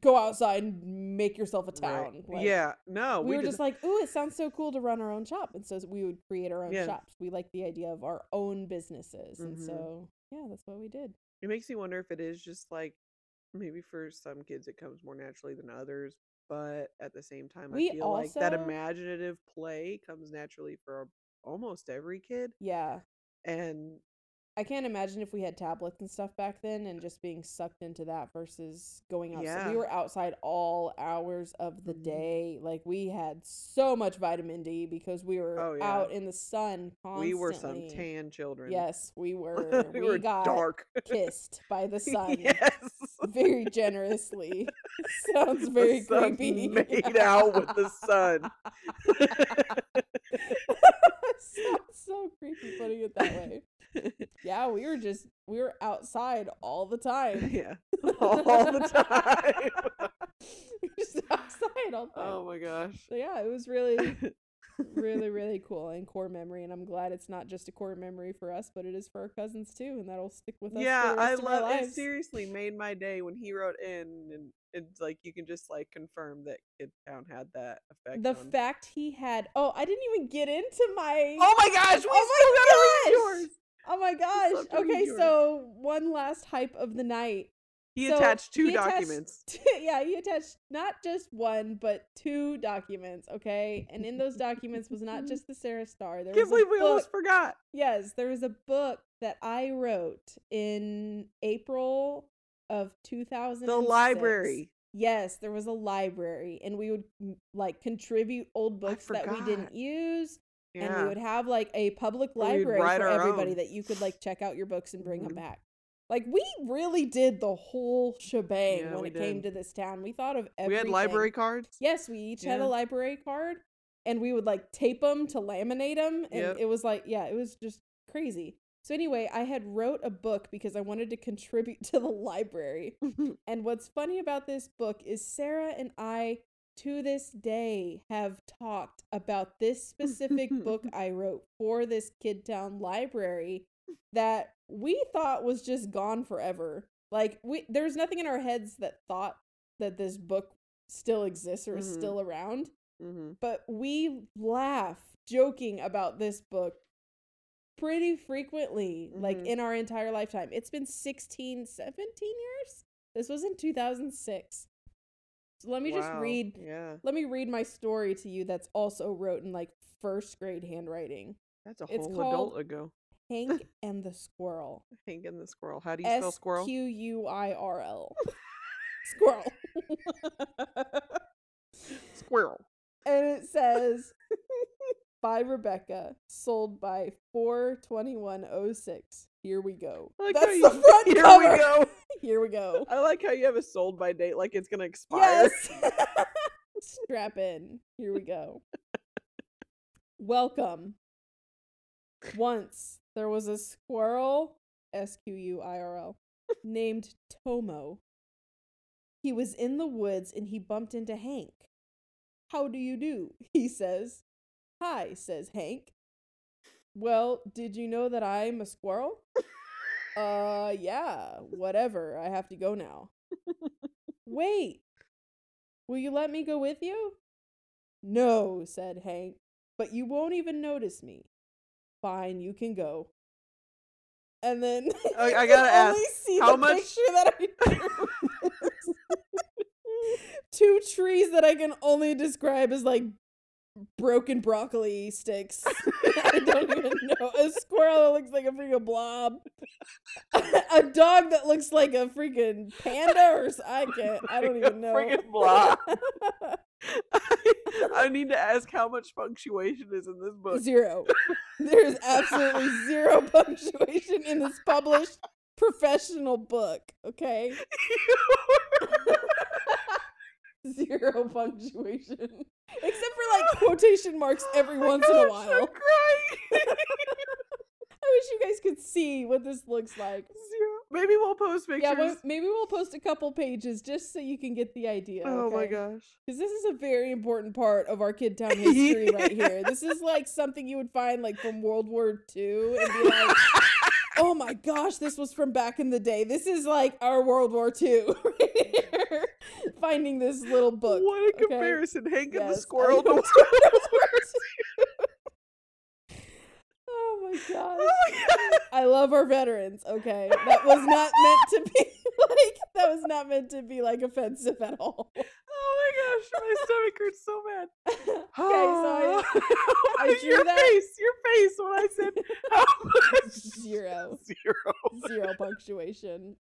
Go outside and make yourself a right. town. Like, yeah, no, we, were did just like, "Ooh, it sounds so cool to run our own shop," and so we would create our own Yeah. shops. We like the idea of our own businesses, and Mhm. so yeah, that's what we did. it makes me wonder if it is just like maybe for some kids it comes more naturally than others, but at the same time, We I feel like that imaginative play comes naturally for almost every kid, Yeah, and I can't imagine if we had tablets and stuff back then and just being sucked into that versus going outside. Yeah. We were outside all hours of the Mhm. day. Like we had so much vitamin D because we were Oh, yeah. out in the sun constantly. we were some tan children. Yes, we were. we, we were got dark. kissed by the sun. yes, very generously. Sounds The very sun creepy. Made out with the sun. Sounds so creepy putting it that way. Yeah, we were just we were outside all the time. yeah, all the time. we just outside all the oh time. oh my gosh. So yeah, it was really, really, really cool and core memory, and I'm glad it's not just a core memory for us, but it is for our cousins too, and that'll stick with us. yeah, I rest of our love it. Seriously, made my day when he wrote in, and it's like you can just like confirm that Kid Town had that effect. The on- fact he had oh, I didn't even get into my Oh my gosh, we Oh my still gotta read gosh! Oh my gosh. Okay, so one last hype of the night. He So, attached two he documents. t- yeah, he attached not just one, but two documents, okay? And in those documents was not just the Sarah Star. There Can't was believe we almost forgot. Yes, there was a book that I wrote in April of 2000. The library. Yes, there was a library, and we would like contribute old books that we didn't use, and we would have like a public library for everybody own. that you could like check out your books and bring them Mhm. back. Like we really did the whole shebang Yeah, when it came to this town. We thought of everything. We had library cards. Yes, we each had a library card, and we would like tape them to laminate them, and Yep. it was like yeah, it was just crazy. So anyway, I had wrote a book because I wanted to contribute to the library. And what's funny about this book is Sarah and I to this day have talked about this specific book I wrote for this Kid Town library that we thought was just gone forever. Like we there's nothing in our heads that thought that this book still exists or is Mhm. still around, hmm but we laugh joking about this book pretty frequently like Mhm. in our entire lifetime. It's been 16 17 years. This was in 2006. So let me just read Yeah, let me read my story to you that's also wrote in like first grade handwriting. that's a It's whole called- adult ago. Hank and the Squirrel. Hank and the squirrel. How do you spell squirrel? Q U I R L. Squirrel. Squirrel. and it says by Rebecca, sold by 42106. Here we go. Like That's how the you- front Here cover. we go. Here we go. I like how you have a sold by date like it's gonna expire. Yes. Strap in. Here we go. Welcome. Once there was a squirrel, S Q U I R L, named Tomo. He was in the woods and he bumped into Hank. How do you do? He says. Hi, says Hank. Well, did you know that I'm a squirrel? uh, yeah, whatever. I have to go now. Wait, will you let me go with you? No, said Hank, but you won't even notice me. Fine, you can go. And then oh, I- I gotta ask, how much- picture that I drew. Two trees that I can only describe as like broken broccoli sticks. I don't even know. A squirrel that looks like a freaking blob. a dog that looks like a freaking panda or I can't. I don't even know. friggin' blob. I need to ask how much punctuation is in this book. Zero. There's absolutely zero punctuation in this published professional book. Okay, zero punctuation, except for like quotation marks every Oh once in a while. Crying. I wish you guys could see what this looks like. Zero. Maybe we'll post pictures. Yeah, well, maybe we'll post a couple pages just so you can get the idea. oh my gosh. Because this is a very important part of our Kid Town history right here. This is like something you would find like from World War II and be like, oh my gosh, this was from back in the day. This is like our World War II right here. Finding this little book. What a okay? comparison. Hank and the squirrel. know. to World War Oh my gosh. I love our veterans, okay? That was not meant to be like that was not meant to be like offensive at all. Oh my gosh, my stomach hurts so bad. okay, so I I drew your that- face, your face when I said how much Zero. Zero. zero punctuation.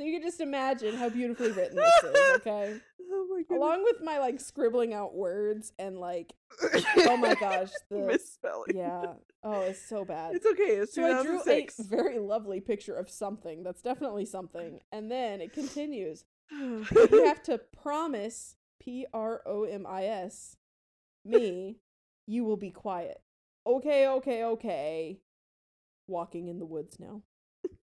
So you can just imagine how beautifully written this is, okay? Oh my goodness. Along with my like scribbling out words and like oh my gosh, the misspelling. yeah. Oh, it's so bad. It's okay. It's So I drew a very lovely picture of something that's definitely something. And then it continues. You have to promise P R O M I S me you will be quiet. Okay, okay, okay. Walking in the woods now.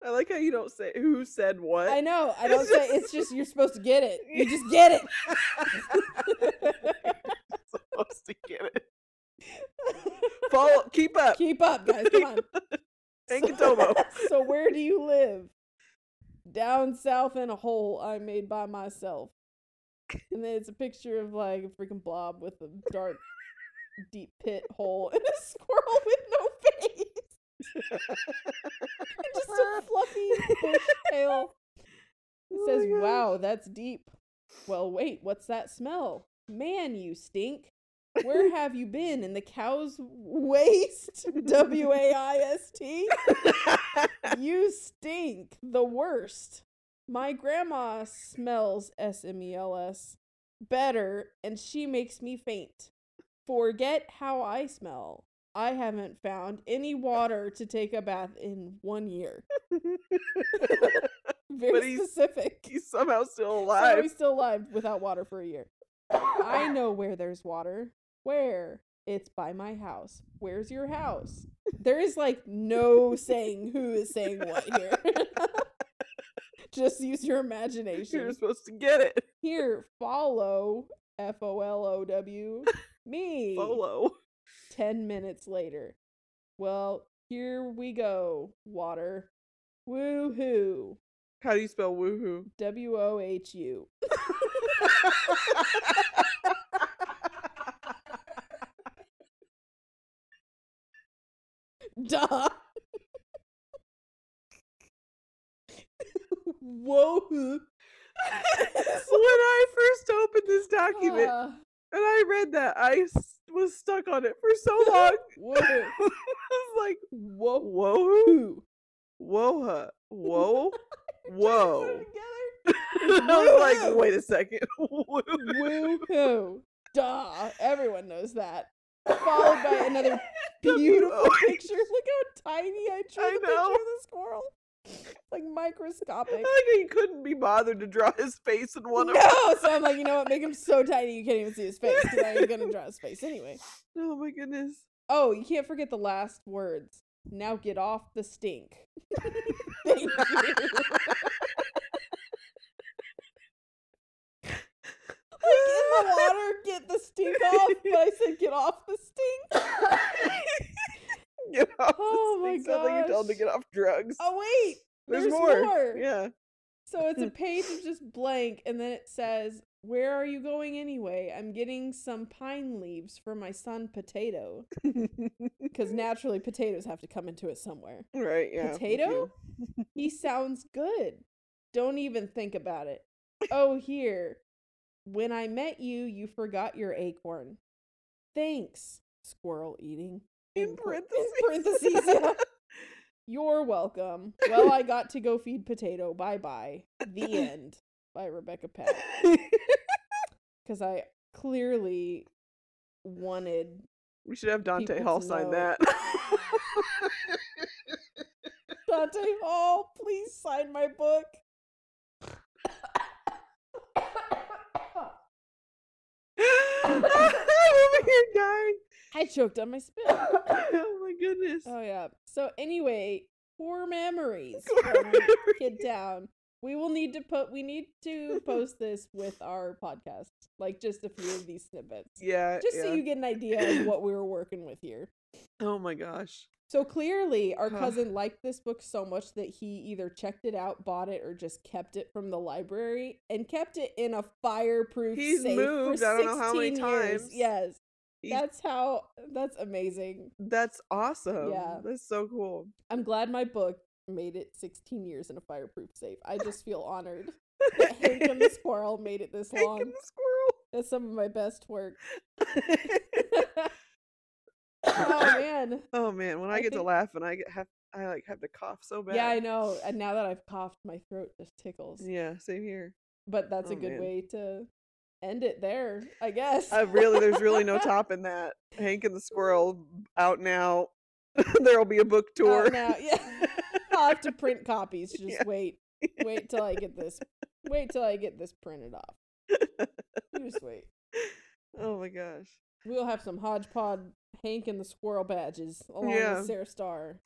I like how you don't say who said what. I know. I don't say it's just you're supposed to get it. You just get it. supposed to get it. Follow. Keep up. Keep up, guys. Come on. Hank and Tomo. so where do you live? Down south in a hole I made by myself. And then it's a picture of like a freaking blob with a dark, deep pit hole and a squirrel with no face. Just a fluffy bush tail. It Oh says. Wow, that's deep. Well, wait, what's that smell? Man, you stink. Where have you been? In the cow's waste? W A I S T? You stink. The worst. My grandma smells S M E L S better, and she makes me faint. Forget how I smell. I haven't found any water to take a bath in one year. Very But he's- specific. He's somehow still alive. So he's still alive without water for a year. I know where there's water. Where? It's by my house. Where's your house? There is like no saying who is saying what here. Just use your imagination. You're supposed to get it. Here, follow F O L O W me. Polo. 10 minutes later. Well, here we go, water. Woohoo. How do you spell woohoo? W O H U. Duh. Whoa. when I first opened this document Ah, and I read that, I was stuck on it for so long. Whoa. I was like, Whoa. whoa, Who? whoa, whoa, whoa. I was like, wait a second. Woo. Woohoo. Duh. Everyone knows that. Followed by another beautiful picture. Look how tiny I drew I the picture of the squirrel. Like microscopic. I like he couldn't be bothered to draw his face in one of No, so I'm like, you know what? Make him so tiny you can't even see his face because I ain't gonna draw his face anyway. Oh my goodness. Oh, you can't forget the last words. Now get off the stink. Thank you. like in the water, get the stink off, but I said get off the stink. get off Oh my. Sounds like you told him to get off drugs. Oh wait, there's, there's more. more. Yeah. So it's a page of just blank, and then it says, Where are you going anyway? I'm getting some pine leaves for my son Potato. Because naturally, potatoes have to come into it somewhere. right, yeah. Potato? He sounds good. Don't even think about it. Oh, here. When I met you, you forgot your acorn. Thanks, squirrel eating. In parentheses. In parentheses, yeah. You're welcome. Well, I got to go feed potato. Bye bye. The end. By Rebecca Pat. Because I clearly wanted. we should have Dante Hall sign know. that. Dante Hall, please sign my book. I'm over here dying. I choked on my spit. oh my goodness. Oh yeah. So anyway, core memories Kid memories. We will need to put. We need to post this with our podcast, like just a few of these snippets, Yeah. just yeah. so you get an idea of what we were working with here. Oh my gosh. So clearly, our cousin liked this book so much that he either checked it out, bought it, or just kept it from the library and kept it in a fireproof He's safe moved, for I don't know how many 16 years. times. Yes, that's how. That's amazing. That's awesome. Yeah. That's so cool. I'm glad my book made it 16 years in a fireproof safe. I just feel honored that Hank and the squirrel made it this Hank long. and the squirrel. That's some of my best work. oh man. oh man, when I, I get to think- laugh and I get have I like have to cough so bad. Yeah, I know. And now that I've coughed, my throat just tickles. Yeah, same here. But that's oh, a Oh, good man. way to end it there, I guess. I really there's really no topping that. Hank and the squirrel out now. There'll be a book Out tour. now, yeah. I'll have to print copies. Just Yeah. wait. Wait till I get this. Wait till I get this printed off. You just wait. oh my gosh. We'll have some hodgepodge Hank and the squirrel badges along Yeah. with Sarah Star.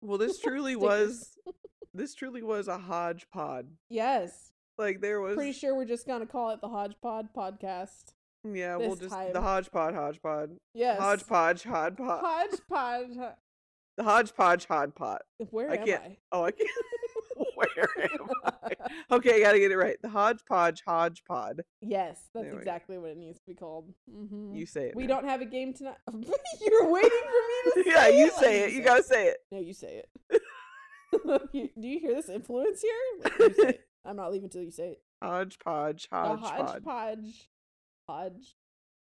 Well, this truly was this truly was a hodgepodge. Yes. Like there was Pretty sure we're just gonna call it the Hodgepodge podcast. yeah, we'll just time. the hodgepodge hodgepodge. Yes. Hodgepodge hodgepodge. Hodgepodge. ho- The hodgepodge hodgepodge. Where I am can't- I? Oh, I can't. Where am I? Okay, I gotta get it right. The hodgepodge hodgepodge. yes, that's There exactly what it needs to be called. hmm You say it. We now. don't have a game tonight. You're waiting for me to say it. yeah, you it. say it. You gotta say it. No, you say it. Do you hear this influence here? Like, you say it. I'm not leaving till you say it. Hodgepodge The hodgepodge. hodgepodge, hodge,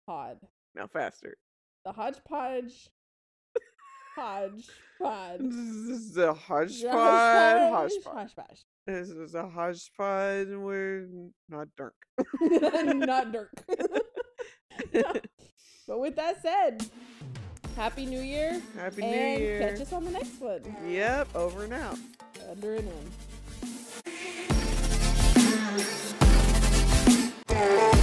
pod. Now faster. The hodgepodge, hodge, pod. This is a hodgepodge Hodgepodge, hodgepodge. hodgepodge. This is a hodgepodge. We're not dark. not Dirk. but with that said, Happy New Year. Happy New and Year. catch us on the next one. Yep, over and out. Under and in. Thank you.